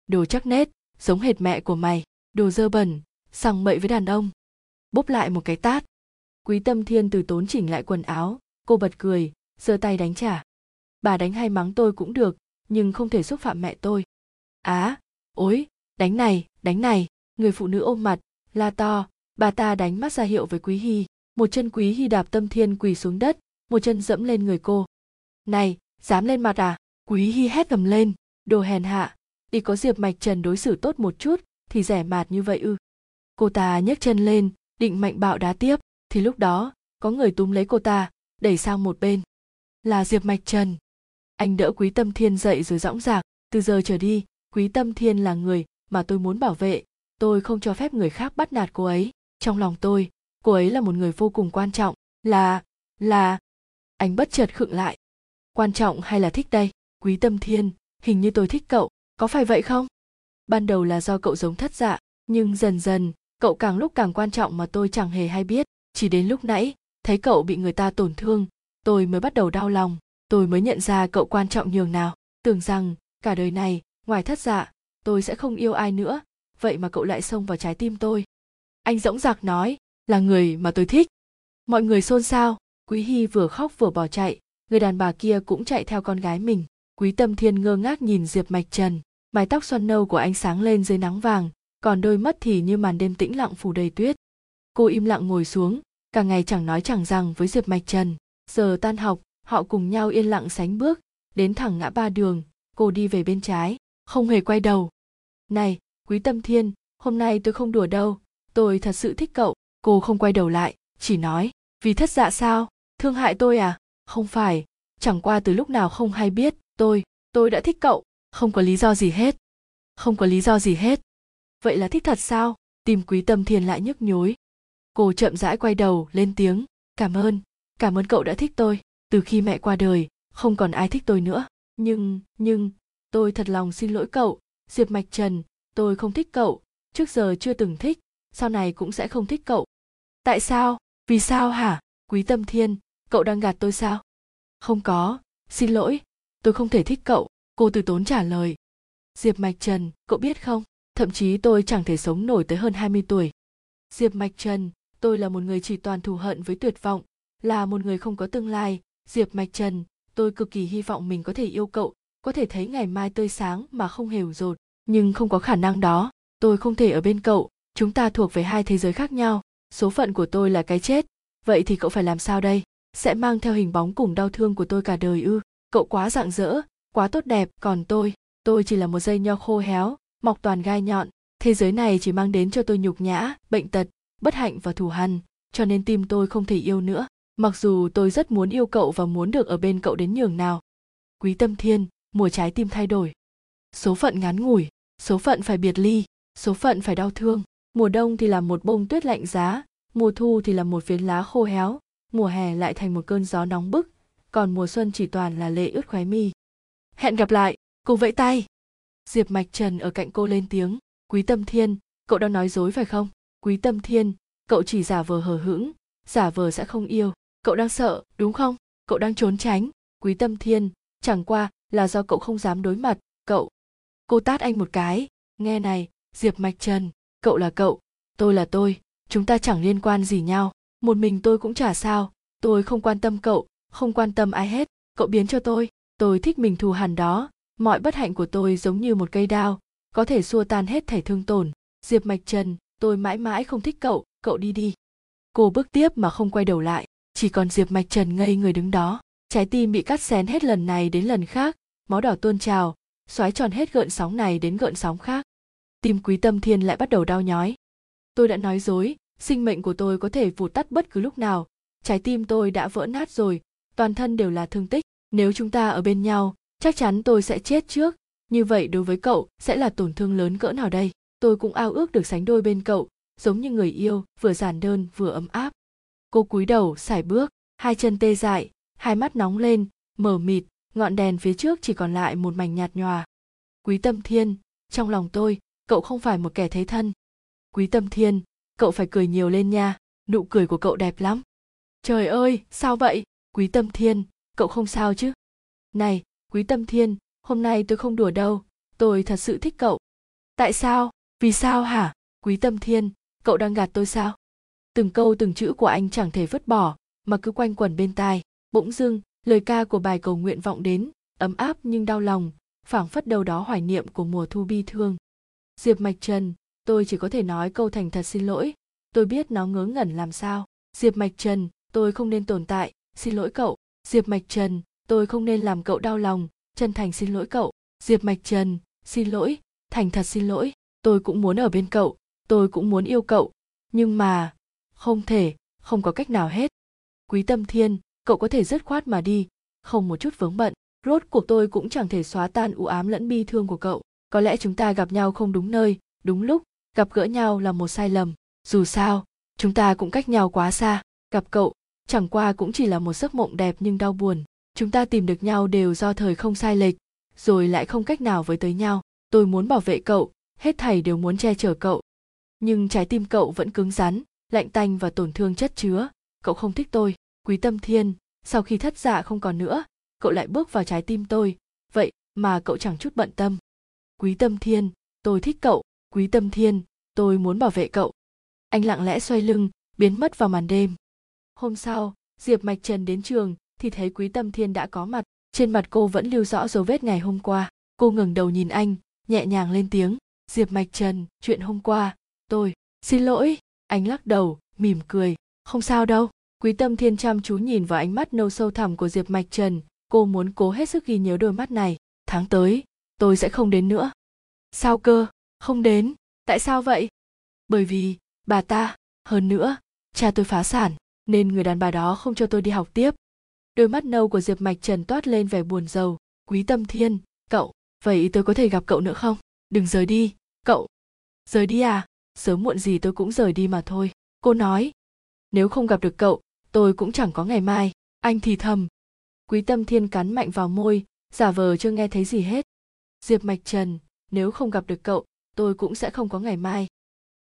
S1: Đồ chắc nết giống hệt mẹ của mày. Đồ dơ bẩn sằng bậy với đàn ông. Bốc lại một cái tát. Quý tâm thiên từ tốn chỉnh lại quần áo. Cô bật cười giơ tay đánh trả. Bà đánh hay mắng tôi cũng được nhưng không thể xúc phạm mẹ tôi. Á à, ối đánh này đánh này. Người phụ nữ ôm mặt la to. Bà ta đánh mắt ra hiệu với quý hy. Một chân quý hy đạp tâm thiên quỳ xuống đất một chân dẫm lên người cô. Này, dám lên mặt à? Quý hy hét gầm lên. Đồ hèn hạ, đi có diệp mạch trần đối xử tốt một chút, thì rẻ mạt như vậy ư? Cô ta nhấc chân lên, định mạnh bạo đá tiếp, thì lúc đó, có người túm lấy cô ta, đẩy sang một bên. Là diệp mạch trần. Anh đỡ quý tâm thiên dậy rồi dõng dạc. Từ giờ trở đi, quý tâm thiên là người mà tôi muốn bảo vệ. Tôi không cho phép người khác bắt nạt cô ấy. Trong lòng tôi, cô ấy là một người vô cùng quan trọng. Là là anh bất chợt khựng lại. Quan trọng hay là thích đây? Quý tâm thiên, hình như tôi thích cậu, có phải vậy không? Ban đầu là do cậu giống thất dạ nhưng dần dần, cậu càng lúc càng quan trọng mà tôi chẳng hề hay biết. Chỉ đến lúc nãy, thấy cậu bị người ta tổn thương, tôi mới bắt đầu đau lòng, tôi mới nhận ra cậu quan trọng nhường nào. Tưởng rằng, cả đời này, ngoài thất dạ tôi sẽ không yêu ai nữa, vậy mà cậu lại xông vào trái tim tôi. Anh dõng dạc nói, là người mà tôi thích. Mọi người xôn xao quý hy vừa khóc vừa bỏ chạy, người đàn bà kia cũng chạy theo con gái mình. Quý tâm thiên ngơ ngác nhìn diệp mạch trần, mái tóc xoăn nâu của anh sáng lên dưới nắng vàng, còn đôi mắt thì như màn đêm tĩnh lặng phủ đầy tuyết. Cô im lặng ngồi xuống, cả ngày chẳng nói chẳng rằng với diệp mạch trần. Giờ tan học, họ cùng nhau yên lặng sánh bước, đến thẳng ngã ba đường, cô đi về bên trái, không hề quay đầu. Này, quý tâm thiên, hôm nay tôi không đùa đâu, tôi thật sự thích cậu, cô không quay đầu lại, chỉ nói, vì thất dạ sao? Thương hại tôi à? Không phải. Chẳng qua từ lúc nào không hay biết. Tôi tôi đã thích cậu. Không có lý do gì hết. Không có lý do gì hết. Vậy là thích thật sao? Tìm quý tâm thiên lại nhức nhối. Cô chậm rãi quay đầu, lên tiếng. Cảm ơn. Cảm ơn cậu đã thích tôi. Từ khi mẹ qua đời, không còn ai thích tôi nữa. Nhưng nhưng, tôi thật lòng xin lỗi cậu. Diệp mạch trần, tôi không thích cậu. Trước giờ chưa từng thích. Sau này cũng sẽ không thích cậu. Tại sao? Vì sao hả? Quý tâm thiên cậu đang gạt tôi sao? Không có. Xin lỗi. Tôi không thể thích cậu. Cô từ tốn trả lời. Diệp mạch trần, cậu biết không? Thậm chí tôi chẳng thể sống nổi tới hơn 20 tuổi. Diệp mạch trần, tôi là một người chỉ toàn thù hận với tuyệt vọng, là một người không có tương lai. Diệp mạch trần, tôi cực kỳ hy vọng mình có thể yêu cậu, có thể thấy ngày mai tươi sáng mà không hề rột. Nhưng không có khả năng đó. Tôi không thể ở bên cậu. Chúng ta thuộc về hai thế giới khác nhau. Số phận của tôi là cái chết. Vậy thì cậu phải làm sao đây? Sẽ mang theo hình bóng cùng đau thương của tôi cả đời ư. Cậu quá rạng rỡ, quá tốt đẹp. Còn tôi tôi chỉ là một dây nho khô héo, mọc toàn gai nhọn. Thế giới này chỉ mang đến cho tôi nhục nhã, bệnh tật, bất hạnh và thù hằn, cho nên tim tôi không thể yêu nữa. Mặc dù tôi rất muốn yêu cậu và muốn được ở bên cậu đến nhường nào. Quý tâm thiên, mùa trái tim thay đổi. Số phận ngắn ngủi, số phận phải biệt ly, số phận phải đau thương. Mùa đông thì là một bông tuyết lạnh giá, mùa thu thì là một phiến lá khô héo mùa hè lại thành một cơn gió nóng bức, còn mùa xuân chỉ toàn là lệ ướt khóe mi. Hẹn gặp lại cô vẫy tay. Diệp mạch trần ở cạnh cô lên tiếng, quý tâm thiên, cậu đang nói dối phải không? Quý tâm thiên, cậu chỉ giả vờ hờ hững, giả vờ sẽ không yêu, cậu đang sợ, đúng không? Cậu đang trốn tránh. Quý tâm thiên, chẳng qua là do cậu không dám đối mặt, cậu. Cô tát anh một cái, nghe này, diệp mạch trần, cậu là cậu, tôi là tôi, chúng ta chẳng liên quan gì nhau một mình tôi cũng chả sao. Tôi không quan tâm cậu, không quan tâm ai hết. Cậu biến cho tôi. Tôi thích mình thù hằn đó. Mọi bất hạnh của tôi giống như một cây đao, có thể xua tan hết thảy thương tổn. Diệp mạch trần, tôi mãi mãi không thích cậu. Cậu đi đi. Cô bước tiếp mà không quay đầu lại. Chỉ còn diệp mạch trần ngây người đứng đó. Trái tim bị cắt xén hết lần này đến lần khác. Máu đỏ tuôn trào. Xoáy tròn hết gợn sóng này đến gợn sóng khác. Tim quý tâm thiên lại bắt đầu đau nhói. Tôi đã nói dối sinh mệnh của tôi có thể vụt tắt bất cứ lúc nào. Trái tim tôi đã vỡ nát rồi. Toàn thân đều là thương tích. Nếu chúng ta ở bên nhau, chắc chắn tôi sẽ chết trước. Như vậy đối với cậu, sẽ là tổn thương lớn cỡ nào đây? Tôi cũng ao ước được sánh đôi bên cậu, giống như người yêu, vừa giản đơn, vừa ấm áp. Cô cúi đầu, sải bước, hai chân tê dại, hai mắt nóng lên mở mịt, ngọn đèn phía trước chỉ còn lại một mảnh nhạt nhòa. Quý tâm thiên, trong lòng tôi, cậu không phải một kẻ thế thân. Quý tâm thiên cậu phải cười nhiều lên nha. Nụ cười của cậu đẹp lắm. Trời ơi, sao vậy? Quý tâm thiên, cậu không sao chứ? Này, quý tâm thiên, hôm nay tôi không đùa đâu. Tôi thật sự thích cậu. Tại sao? Vì sao hả? Quý tâm thiên, cậu đang gạt tôi sao? Từng câu từng chữ của anh chẳng thể vứt bỏ, mà cứ quanh quẩn bên tai. Bỗng dưng, lời ca của bài cầu nguyện vọng đến, ấm áp nhưng đau lòng, phảng phất đâu đó hoài niệm của mùa thu bi thương. Diệp mạch trần tôi chỉ có thể nói câu thành thật xin lỗi. Tôi biết nó ngớ ngẩn làm sao. Diệp mạch trần, tôi không nên tồn tại. Xin lỗi cậu. Diệp mạch trần, tôi không nên làm cậu đau lòng. Chân thành xin lỗi cậu. Diệp mạch trần, xin lỗi. Thành thật xin lỗi. Tôi cũng muốn ở bên cậu. Tôi cũng muốn yêu cậu. Nhưng mà, không thể, không có cách nào hết. Quý tâm thiên, cậu có thể dứt khoát mà đi. Không một chút vướng bận. Rốt cuộc tôi cũng chẳng thể xóa tan u ám lẫn bi thương của cậu. Có lẽ chúng ta gặp nhau không đúng nơi, đúng lúc gặp gỡ nhau là một sai lầm. Dù sao, chúng ta cũng cách nhau quá xa. Gặp cậu, chẳng qua cũng chỉ là một giấc mộng đẹp nhưng đau buồn. Chúng ta tìm được nhau đều do thời không sai lệch, rồi lại không cách nào với tới nhau. Tôi muốn bảo vệ cậu, hết thảy đều muốn che chở cậu. Nhưng trái tim cậu vẫn cứng rắn, lạnh tanh và tổn thương chất chứa. Cậu không thích tôi, quý tâm thiên. Sau khi thất dạ không còn nữa, cậu lại bước vào trái tim tôi. Vậy mà cậu chẳng chút bận tâm. Quý tâm thiên, tôi thích cậu quý tâm thiên, tôi muốn bảo vệ cậu. Anh lặng lẽ xoay lưng, biến mất vào màn đêm. Hôm sau, diệp mạch trần đến trường thì thấy quý tâm thiên đã có mặt. Trên mặt cô vẫn lưu rõ dấu vết ngày hôm qua. Cô ngẩng đầu nhìn anh, nhẹ nhàng lên tiếng. Diệp mạch trần, chuyện hôm qua, tôi, xin lỗi. Anh lắc đầu, mỉm cười. Không sao đâu. Quý tâm thiên chăm chú nhìn vào ánh mắt nâu sâu thẳm của diệp mạch trần. Cô muốn cố hết sức ghi nhớ đôi mắt này. Tháng tới, tôi sẽ không đến nữa. Sao cơ? Không đến. Tại sao vậy? Bởi vì, bà ta, hơn nữa, cha tôi phá sản, nên người đàn bà đó không cho tôi đi học tiếp. Đôi mắt nâu của diệp mạch trần toát lên vẻ buồn rầu. Quý tâm thiên, cậu, vậy tôi có thể gặp cậu nữa không? Đừng rời đi, cậu. Rời đi à? Sớm muộn gì tôi cũng rời đi mà thôi. Cô nói. Nếu không gặp được cậu, tôi cũng chẳng có ngày mai. Anh thì thầm. Quý tâm thiên cắn mạnh vào môi, giả vờ chưa nghe thấy gì hết. Diệp mạch trần, nếu không gặp được cậu tôi cũng sẽ không có ngày mai.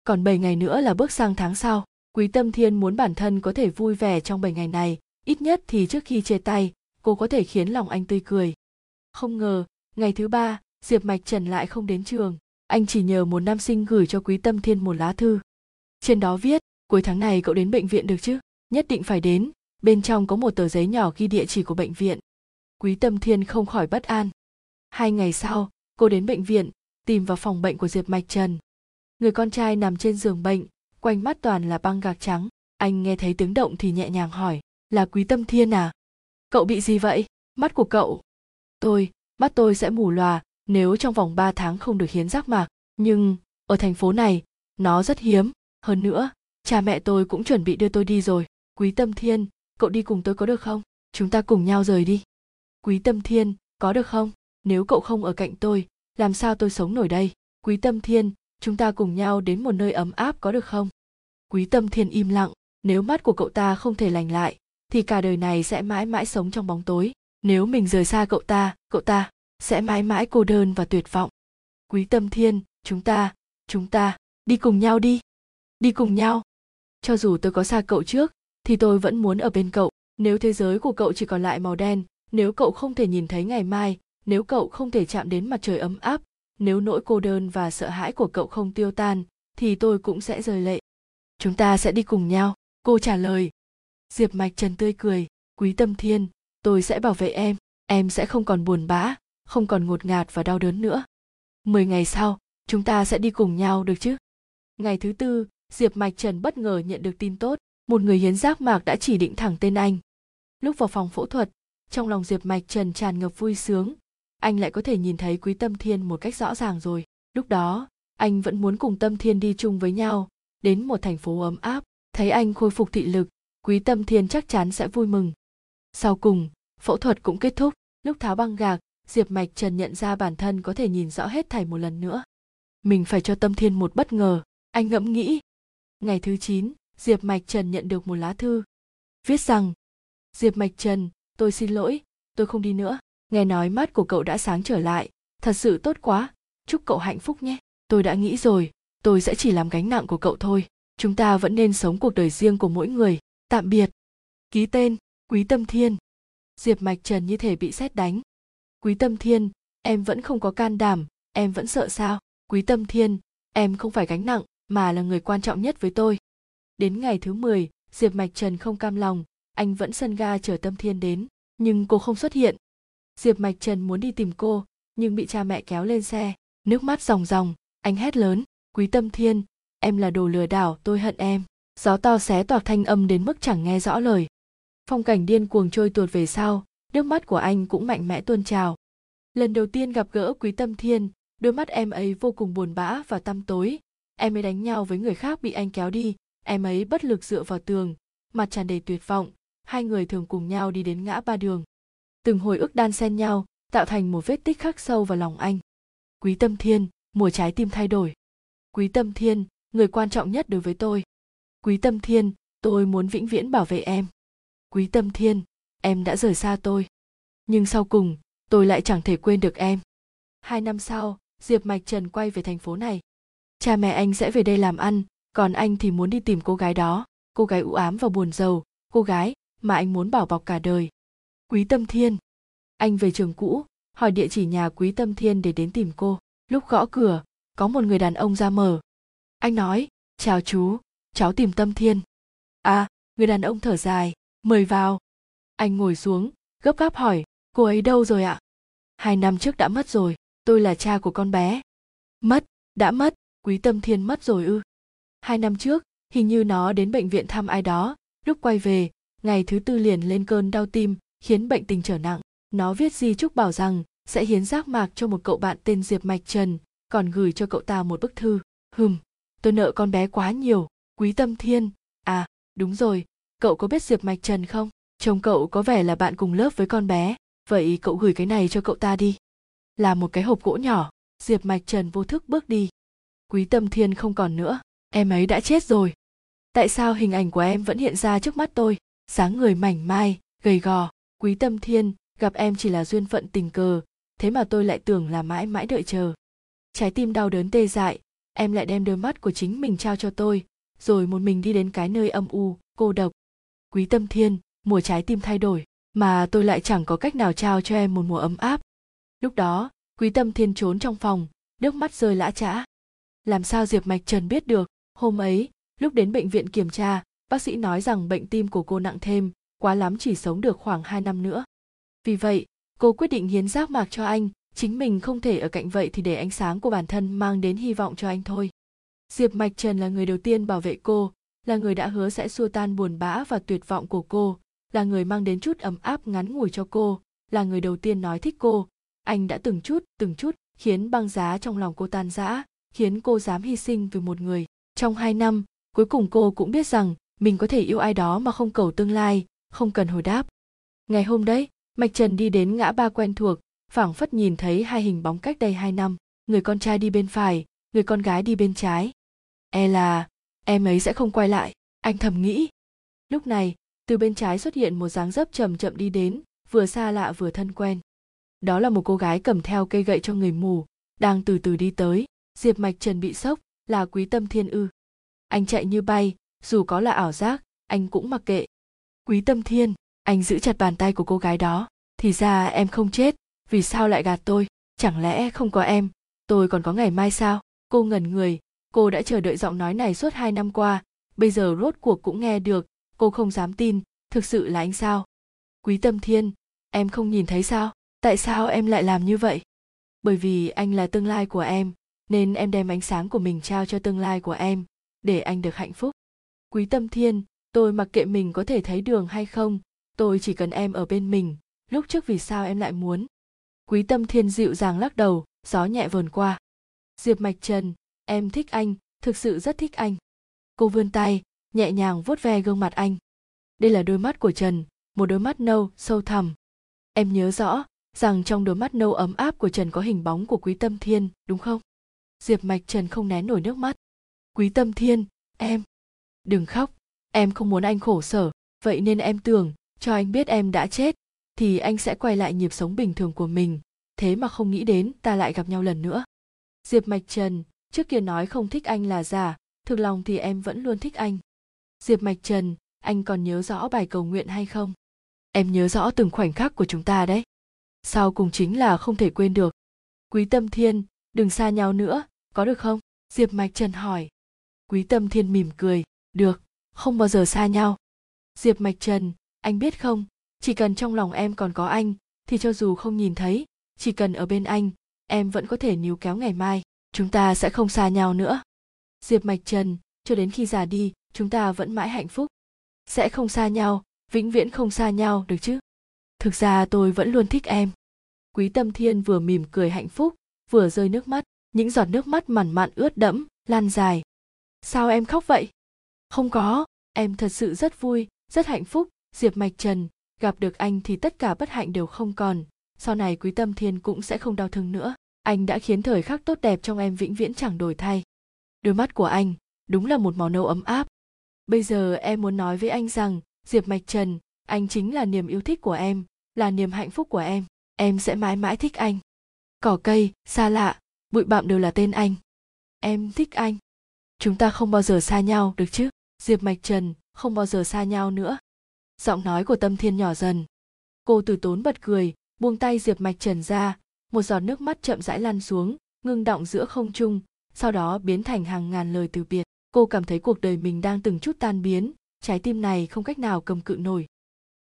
S1: Còn 7 ngày nữa là bước sang tháng sau, quý tâm thiên muốn bản thân có thể vui vẻ trong 7 ngày này, ít nhất thì trước khi chia tay, cô có thể khiến lòng anh tươi cười. Không ngờ, ngày thứ ba, diệp mạch trần lại không đến trường, anh chỉ nhờ một nam sinh gửi cho quý tâm thiên một lá thư. Trên đó viết, cuối tháng này cậu đến bệnh viện được chứ? Nhất định phải đến. Bên trong có một tờ giấy nhỏ ghi địa chỉ của bệnh viện. Quý tâm thiên không khỏi bất an. Hai ngày sau, cô đến bệnh viện tìm vào phòng bệnh của diệp mạch trần. Người con trai nằm trên giường bệnh, quanh mắt toàn là băng gạc trắng. Anh nghe thấy tiếng động thì nhẹ nhàng hỏi, là quý tâm thiên à? Cậu bị gì vậy? Mắt của cậu? Tôi, mắt tôi sẽ mù lòa nếu trong vòng 3 tháng không được hiến giác mạc nhưng, ở thành phố này, nó rất hiếm. Hơn nữa, cha mẹ tôi cũng chuẩn bị đưa tôi đi rồi. Quý tâm thiên, cậu đi cùng tôi có được không? Chúng ta cùng nhau rời đi. Quý tâm thiên, có được không? Nếu cậu không ở cạnh tôi làm sao tôi sống nổi đây? Quý tâm thiên, chúng ta cùng nhau đến một nơi ấm áp có được không? Quý tâm thiên im lặng, nếu mắt của cậu ta không thể lành lại, thì cả đời này sẽ mãi mãi sống trong bóng tối. Nếu mình rời xa cậu ta cậu ta sẽ mãi mãi cô đơn và tuyệt vọng. Quý tâm thiên, chúng ta chúng ta, đi cùng nhau đi. Đi cùng nhau. Cho dù tôi có xa cậu trước, thì tôi vẫn muốn ở bên cậu. Nếu thế giới của cậu chỉ còn lại màu đen, nếu cậu không thể nhìn thấy ngày mai nếu cậu không thể chạm đến mặt trời ấm áp, nếu nỗi cô đơn và sợ hãi của cậu không tiêu tan, thì tôi cũng sẽ rời lệ. Chúng ta sẽ đi cùng nhau. Cô trả lời. Diệp mạch trần tươi cười. Quý tâm thiên, tôi sẽ bảo vệ em. Em sẽ không còn buồn bã, không còn ngột ngạt và đau đớn nữa. Mười ngày sau, chúng ta sẽ đi cùng nhau được chứ? Ngày thứ tư, diệp mạch trần bất ngờ nhận được tin tốt. Một người hiến giác mạc đã chỉ định thẳng tên anh. Lúc vào phòng phẫu thuật, trong lòng diệp mạch trần tràn ngập vui sướng anh lại có thể nhìn thấy quý tâm thiên một cách rõ ràng rồi. Lúc đó anh vẫn muốn cùng tâm thiên đi chung với nhau đến một thành phố ấm áp. Thấy anh khôi phục thị lực quý tâm thiên chắc chắn sẽ vui mừng. Sau cùng phẫu thuật cũng kết thúc. Lúc tháo băng gạc diệp mạch trần nhận ra bản thân có thể nhìn rõ hết thảy một lần nữa. Mình phải cho tâm thiên một bất ngờ. Anh ngẫm nghĩ. Ngày thứ 9, diệp mạch trần nhận được một lá thư. Viết rằng diệp mạch trần tôi xin lỗi tôi không đi nữa nghe nói mắt của cậu đã sáng trở lại. Thật sự tốt quá. Chúc cậu hạnh phúc nhé. Tôi đã nghĩ rồi. Tôi sẽ chỉ làm gánh nặng của cậu thôi. Chúng ta vẫn nên sống cuộc đời riêng của mỗi người. Tạm biệt. Ký tên quý tâm thiên. Diệp mạch trần như thể bị xét đánh. Quý tâm thiên em vẫn không có can đảm. Em vẫn sợ sao? Quý tâm thiên em không phải gánh nặng mà là người quan trọng nhất với tôi. Đến ngày thứ 10, diệp mạch trần không cam lòng. Anh vẫn sân ga chờ tâm thiên đến. Nhưng cô không xuất hiện diệp mạch trần muốn đi tìm cô, nhưng bị cha mẹ kéo lên xe. Nước mắt ròng ròng, anh hét lớn, quý tâm thiên, em là đồ lừa đảo, tôi hận em. Gió to xé toạc thanh âm đến mức chẳng nghe rõ lời. Phong cảnh điên cuồng trôi tuột về sau, nước mắt của anh cũng mạnh mẽ tuôn trào. Lần đầu tiên gặp gỡ quý tâm thiên, đôi mắt em ấy vô cùng buồn bã và tăm tối. Em ấy đánh nhau với người khác bị anh kéo đi, em ấy bất lực dựa vào tường, mặt tràn đầy tuyệt vọng. Hai người thường cùng nhau đi đến ngã ba đường từng hồi ức đan xen nhau, tạo thành một vết tích khắc sâu vào lòng anh. Quý tâm thiên, mùa trái tim thay đổi. Quý tâm thiên, người quan trọng nhất đối với tôi. Quý tâm thiên, tôi muốn vĩnh viễn bảo vệ em. Quý tâm thiên, em đã rời xa tôi. Nhưng sau cùng, tôi lại chẳng thể quên được em. Hai năm sau, diệp mạch trần quay về thành phố này. Cha mẹ anh sẽ về đây làm ăn, còn anh thì muốn đi tìm cô gái đó. Cô gái u ám và buồn rầu, cô gái mà anh muốn bảo bọc cả đời quý tâm thiên. Anh về trường cũ, hỏi địa chỉ nhà quý tâm thiên để đến tìm cô. Lúc gõ cửa, có một người đàn ông ra mở. Anh nói, chào chú, cháu tìm tâm thiên. À người đàn ông thở dài, mời vào. Anh ngồi xuống, gấp gáp hỏi, cô ấy đâu rồi ạ? Hai năm trước đã mất rồi, tôi là cha của con bé. Mất, đã mất, quý tâm thiên mất rồi ư? Hai năm trước, hình như nó đến bệnh viện thăm ai đó, lúc quay về, ngày thứ tư liền lên cơn đau tim khiến bệnh tình trở nặng. Nó viết di chúc bảo rằng sẽ hiến giác mạc cho một cậu bạn tên diệp mạch trần, còn gửi cho cậu ta một bức thư. Hừm, tôi nợ con bé quá nhiều, quý tâm thiên. À đúng rồi, cậu có biết diệp mạch trần không? Chồng cậu có vẻ là bạn cùng lớp với con bé, vậy cậu gửi cái này cho cậu ta đi. Là một cái hộp gỗ nhỏ, diệp mạch trần vô thức bước đi. Quý tâm thiên không còn nữa, em ấy đã chết rồi. Tại sao hình ảnh của em vẫn hiện ra trước mắt tôi? Sáng người mảnh mai, gầy gò quý tâm thiên, gặp em chỉ là duyên phận tình cờ, thế mà tôi lại tưởng là mãi mãi đợi chờ. Trái tim đau đớn tê dại, em lại đem đôi mắt của chính mình trao cho tôi, rồi một mình đi đến cái nơi âm u, cô độc. Quý tâm thiên, mùa trái tim thay đổi, mà tôi lại chẳng có cách nào trao cho em một mùa ấm áp. Lúc đó, quý tâm thiên trốn trong phòng, nước mắt rơi lã chã. Làm sao diệp mạch trần biết được, hôm ấy, lúc đến bệnh viện kiểm tra, bác sĩ nói rằng bệnh tim của cô nặng thêm quá lắm chỉ sống được khoảng 2 năm nữa. Vì vậy, cô quyết định hiến giác mạc cho anh, chính mình không thể ở cạnh vậy thì để ánh sáng của bản thân mang đến hy vọng cho anh thôi. Diệp mạch trần là người đầu tiên bảo vệ cô, là người đã hứa sẽ xua tan buồn bã và tuyệt vọng của cô, là người mang đến chút ấm áp ngắn ngủi cho cô, là người đầu tiên nói thích cô. Anh đã từng chút từng chút khiến băng giá trong lòng cô tan rã, khiến cô dám hy sinh vì một người. Trong hai năm, cuối cùng cô cũng biết rằng mình có thể yêu ai đó mà không cầu tương lai không cần hồi đáp. Ngày hôm đấy, mạch trần đi đến ngã ba quen thuộc, phảng phất nhìn thấy hai hình bóng cách đây hai năm, người con trai đi bên phải, người con gái đi bên trái. E là, em ấy sẽ không quay lại, anh thầm nghĩ. Lúc này, từ bên trái xuất hiện một dáng dấp chậm chậm đi đến, vừa xa lạ vừa thân quen. Đó là một cô gái cầm theo cây gậy cho người mù, đang từ từ đi tới, diệp mạch trần bị sốc, là quý tâm thiên ư. Anh chạy như bay, dù có là ảo giác, anh cũng mặc kệ quý tâm thiên, anh giữ chặt bàn tay của cô gái đó. Thì ra em không chết, vì sao lại gạt tôi? Chẳng lẽ không có em? Tôi còn có ngày mai sao? Cô ngẩn người. Cô đã chờ đợi giọng nói này suốt hai năm qua. Bây giờ rốt cuộc cũng nghe được. Cô không dám tin. Thực sự là anh sao? Quý tâm thiên, em không nhìn thấy sao? Tại sao em lại làm như vậy? Bởi vì anh là tương lai của em, nên em đem ánh sáng của mình trao cho tương lai của em, để anh được hạnh phúc. Quý tâm thiên tôi mặc kệ mình có thể thấy đường hay không, tôi chỉ cần em ở bên mình, lúc trước vì sao em lại muốn. Quý tâm thiên dịu dàng lắc đầu, gió nhẹ vờn qua. Diệp mạch trần, em thích anh, thực sự rất thích anh. Cô vươn tay, nhẹ nhàng vuốt ve gương mặt anh. Đây là đôi mắt của trần, một đôi mắt nâu, sâu thẳm. Em nhớ rõ rằng trong đôi mắt nâu ấm áp của trần có hình bóng của quý tâm thiên, đúng không? Diệp mạch trần không nén nổi nước mắt. Quý tâm thiên, em, đừng khóc em không muốn anh khổ sở, vậy nên em tưởng, cho anh biết em đã chết, thì anh sẽ quay lại nhịp sống bình thường của mình. Thế mà không nghĩ đến, ta lại gặp nhau lần nữa. Diệp mạch trần, trước kia nói không thích anh là giả, thực lòng thì em vẫn luôn thích anh. Diệp mạch trần, anh còn nhớ rõ bài cầu nguyện hay không? Em nhớ rõ từng khoảnh khắc của chúng ta đấy. Sau cùng chính là không thể quên được. Quý tâm thiên, đừng xa nhau nữa, có được không? Diệp mạch trần hỏi. Quý tâm thiên mỉm cười. Được không bao giờ xa nhau. Diệp mạch trần, anh biết không? Chỉ cần trong lòng em còn có anh, thì cho dù không nhìn thấy, chỉ cần ở bên anh, em vẫn có thể níu kéo ngày mai. Chúng ta sẽ không xa nhau nữa. Diệp mạch trần, cho đến khi già đi, chúng ta vẫn mãi hạnh phúc. Sẽ không xa nhau, vĩnh viễn không xa nhau được chứ? Thực ra tôi vẫn luôn thích em. Quý tâm thiên vừa mỉm cười hạnh phúc, vừa rơi nước mắt. Những giọt nước mắt mằn mặn ướt đẫm, lan dài. Sao em khóc vậy? Không có, em thật sự rất vui, rất hạnh phúc. Diệp mạch trần, gặp được anh thì tất cả bất hạnh đều không còn. Sau này quý tâm thiên cũng sẽ không đau thương nữa. Anh đã khiến thời khắc tốt đẹp trong em vĩnh viễn chẳng đổi thay. Đôi mắt của anh, đúng là một màu nâu ấm áp. Bây giờ em muốn nói với anh rằng, diệp mạch trần, anh chính là niềm yêu thích của em, là niềm hạnh phúc của em. Em sẽ mãi mãi thích anh. Cỏ cây, xa lạ, bụi bặm đều là tên anh. Em thích anh. Chúng ta không bao giờ xa nhau, được chứ? Diệp mạch trần không bao giờ xa nhau nữa. Giọng nói của tâm thiên nhỏ dần. Cô từ tốn bật cười, buông tay diệp mạch trần ra, một giọt nước mắt chậm rãi lăn xuống, ngưng động giữa không trung, sau đó biến thành hàng ngàn lời từ biệt. Cô cảm thấy cuộc đời mình đang từng chút tan biến, trái tim này không cách nào cầm cự nổi.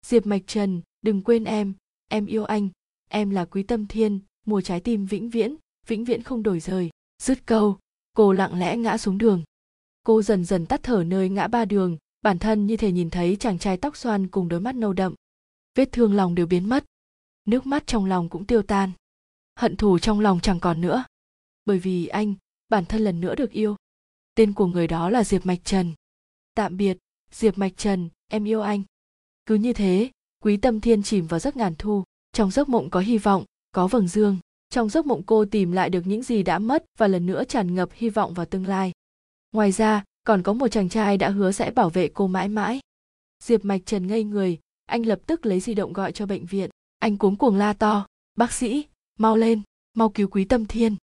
S1: Diệp mạch trần, đừng quên em em yêu anh, em là quý tâm thiên, mùa trái tim vĩnh viễn vĩnh viễn không đổi rời. Dứt câu, cô lặng lẽ ngã xuống đường cô dần dần tắt thở nơi ngã ba đường, bản thân như thể nhìn thấy chàng trai tóc xoăn cùng đôi mắt nâu đậm. Vết thương lòng đều biến mất. Nước mắt trong lòng cũng tiêu tan. Hận thù trong lòng chẳng còn nữa. Bởi vì anh, bản thân lần nữa được yêu. Tên của người đó là diệp mạch trần. Tạm biệt, diệp mạch trần, em yêu anh. Cứ như thế, quý tâm thiên chìm vào giấc ngàn thu. Trong giấc mộng có hy vọng, có vầng dương. Trong giấc mộng cô tìm lại được những gì đã mất và lần nữa tràn ngập hy vọng vào tương lai ngoài ra, còn có một chàng trai đã hứa sẽ bảo vệ cô mãi mãi. Diệp mạch trần ngây người, anh lập tức lấy di động gọi cho bệnh viện. Anh cuống cuồng la to, bác sĩ, mau lên, mau cứu quý tâm thiên.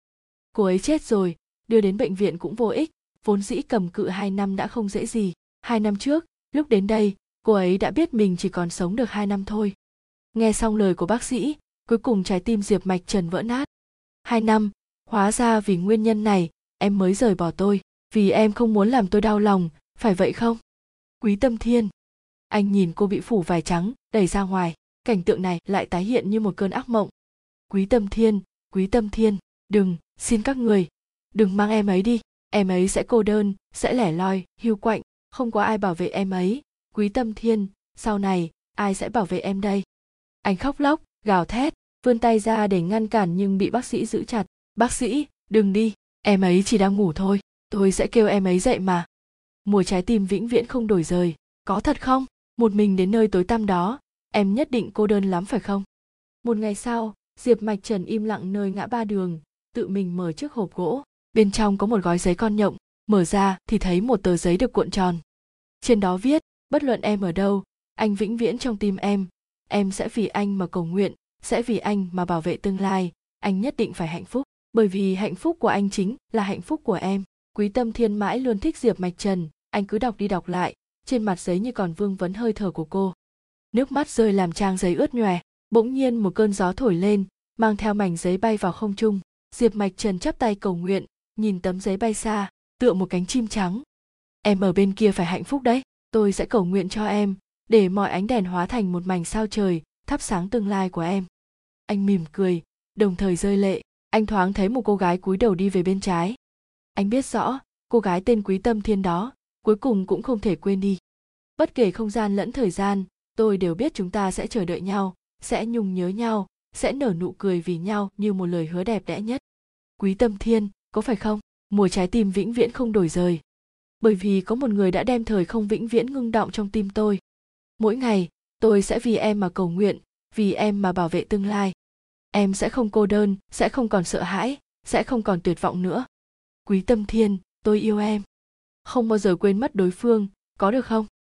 S1: Cô ấy chết rồi, đưa đến bệnh viện cũng vô ích, vốn dĩ cầm cự hai năm đã không dễ gì. Hai năm trước, lúc đến đây, cô ấy đã biết mình chỉ còn sống được hai năm thôi. Nghe xong lời của bác sĩ, cuối cùng trái tim diệp mạch trần vỡ nát. Hai năm, hóa ra vì nguyên nhân này, em mới rời bỏ tôi vì em không muốn làm tôi đau lòng, phải vậy không? Quý tâm thiên. Anh nhìn cô bị phủ vải trắng, đẩy ra ngoài. Cảnh tượng này lại tái hiện như một cơn ác mộng. Quý tâm thiên, quý tâm thiên, đừng, xin các người, đừng mang em ấy đi. Em ấy sẽ cô đơn, sẽ lẻ loi, hiu quạnh. Không có ai bảo vệ em ấy. Quý tâm thiên, sau này, ai sẽ bảo vệ em đây? Anh khóc lóc, gào thét, vươn tay ra để ngăn cản nhưng bị bác sĩ giữ chặt. Bác sĩ, đừng đi. Em ấy chỉ đang ngủ thôi tôi sẽ kêu em ấy dậy mà. Mùa trái tim vĩnh viễn không đổi rời. Có thật không? Một mình đến nơi tối tăm đó, em nhất định cô đơn lắm phải không? Một ngày sau, diệp mạch trần im lặng nơi ngã ba đường, tự mình mở chiếc hộp gỗ. Bên trong có một gói giấy con nhộng, mở ra thì thấy một tờ giấy được cuộn tròn. Trên đó viết, bất luận em ở đâu, anh vĩnh viễn trong tim em. Em sẽ vì anh mà cầu nguyện, sẽ vì anh mà bảo vệ tương lai. Anh nhất định phải hạnh phúc, bởi vì hạnh phúc của anh chính là hạnh phúc của em quý tâm thiên mãi luôn thích diệp mạch trần, anh cứ đọc đi đọc lại, trên mặt giấy như còn vương vấn hơi thở của cô. Nước mắt rơi làm trang giấy ướt nhòe, bỗng nhiên một cơn gió thổi lên, mang theo mảnh giấy bay vào không trung. Diệp mạch trần chắp tay cầu nguyện, nhìn tấm giấy bay xa, tựa một cánh chim trắng. Em ở bên kia phải hạnh phúc đấy, tôi sẽ cầu nguyện cho em, để mọi ánh đèn hóa thành một mảnh sao trời, thắp sáng tương lai của em. Anh mỉm cười, đồng thời rơi lệ, anh thoáng thấy một cô gái cúi đầu đi về bên trái anh biết rõ, cô gái tên quý tâm thiên đó, cuối cùng cũng không thể quên đi. Bất kể không gian lẫn thời gian, tôi đều biết chúng ta sẽ chờ đợi nhau, sẽ nhung nhớ nhau, sẽ nở nụ cười vì nhau như một lời hứa đẹp đẽ nhất. Quý tâm thiên, có phải không? Mùa trái tim vĩnh viễn không đổi rời. Bởi vì có một người đã đem thời không vĩnh viễn ngưng động trong tim tôi. Mỗi ngày, tôi sẽ vì em mà cầu nguyện, vì em mà bảo vệ tương lai. Em sẽ không cô đơn, sẽ không còn sợ hãi, sẽ không còn tuyệt vọng nữa quý tâm thiên, tôi yêu em. Không bao giờ quên mất đối phương, có được không?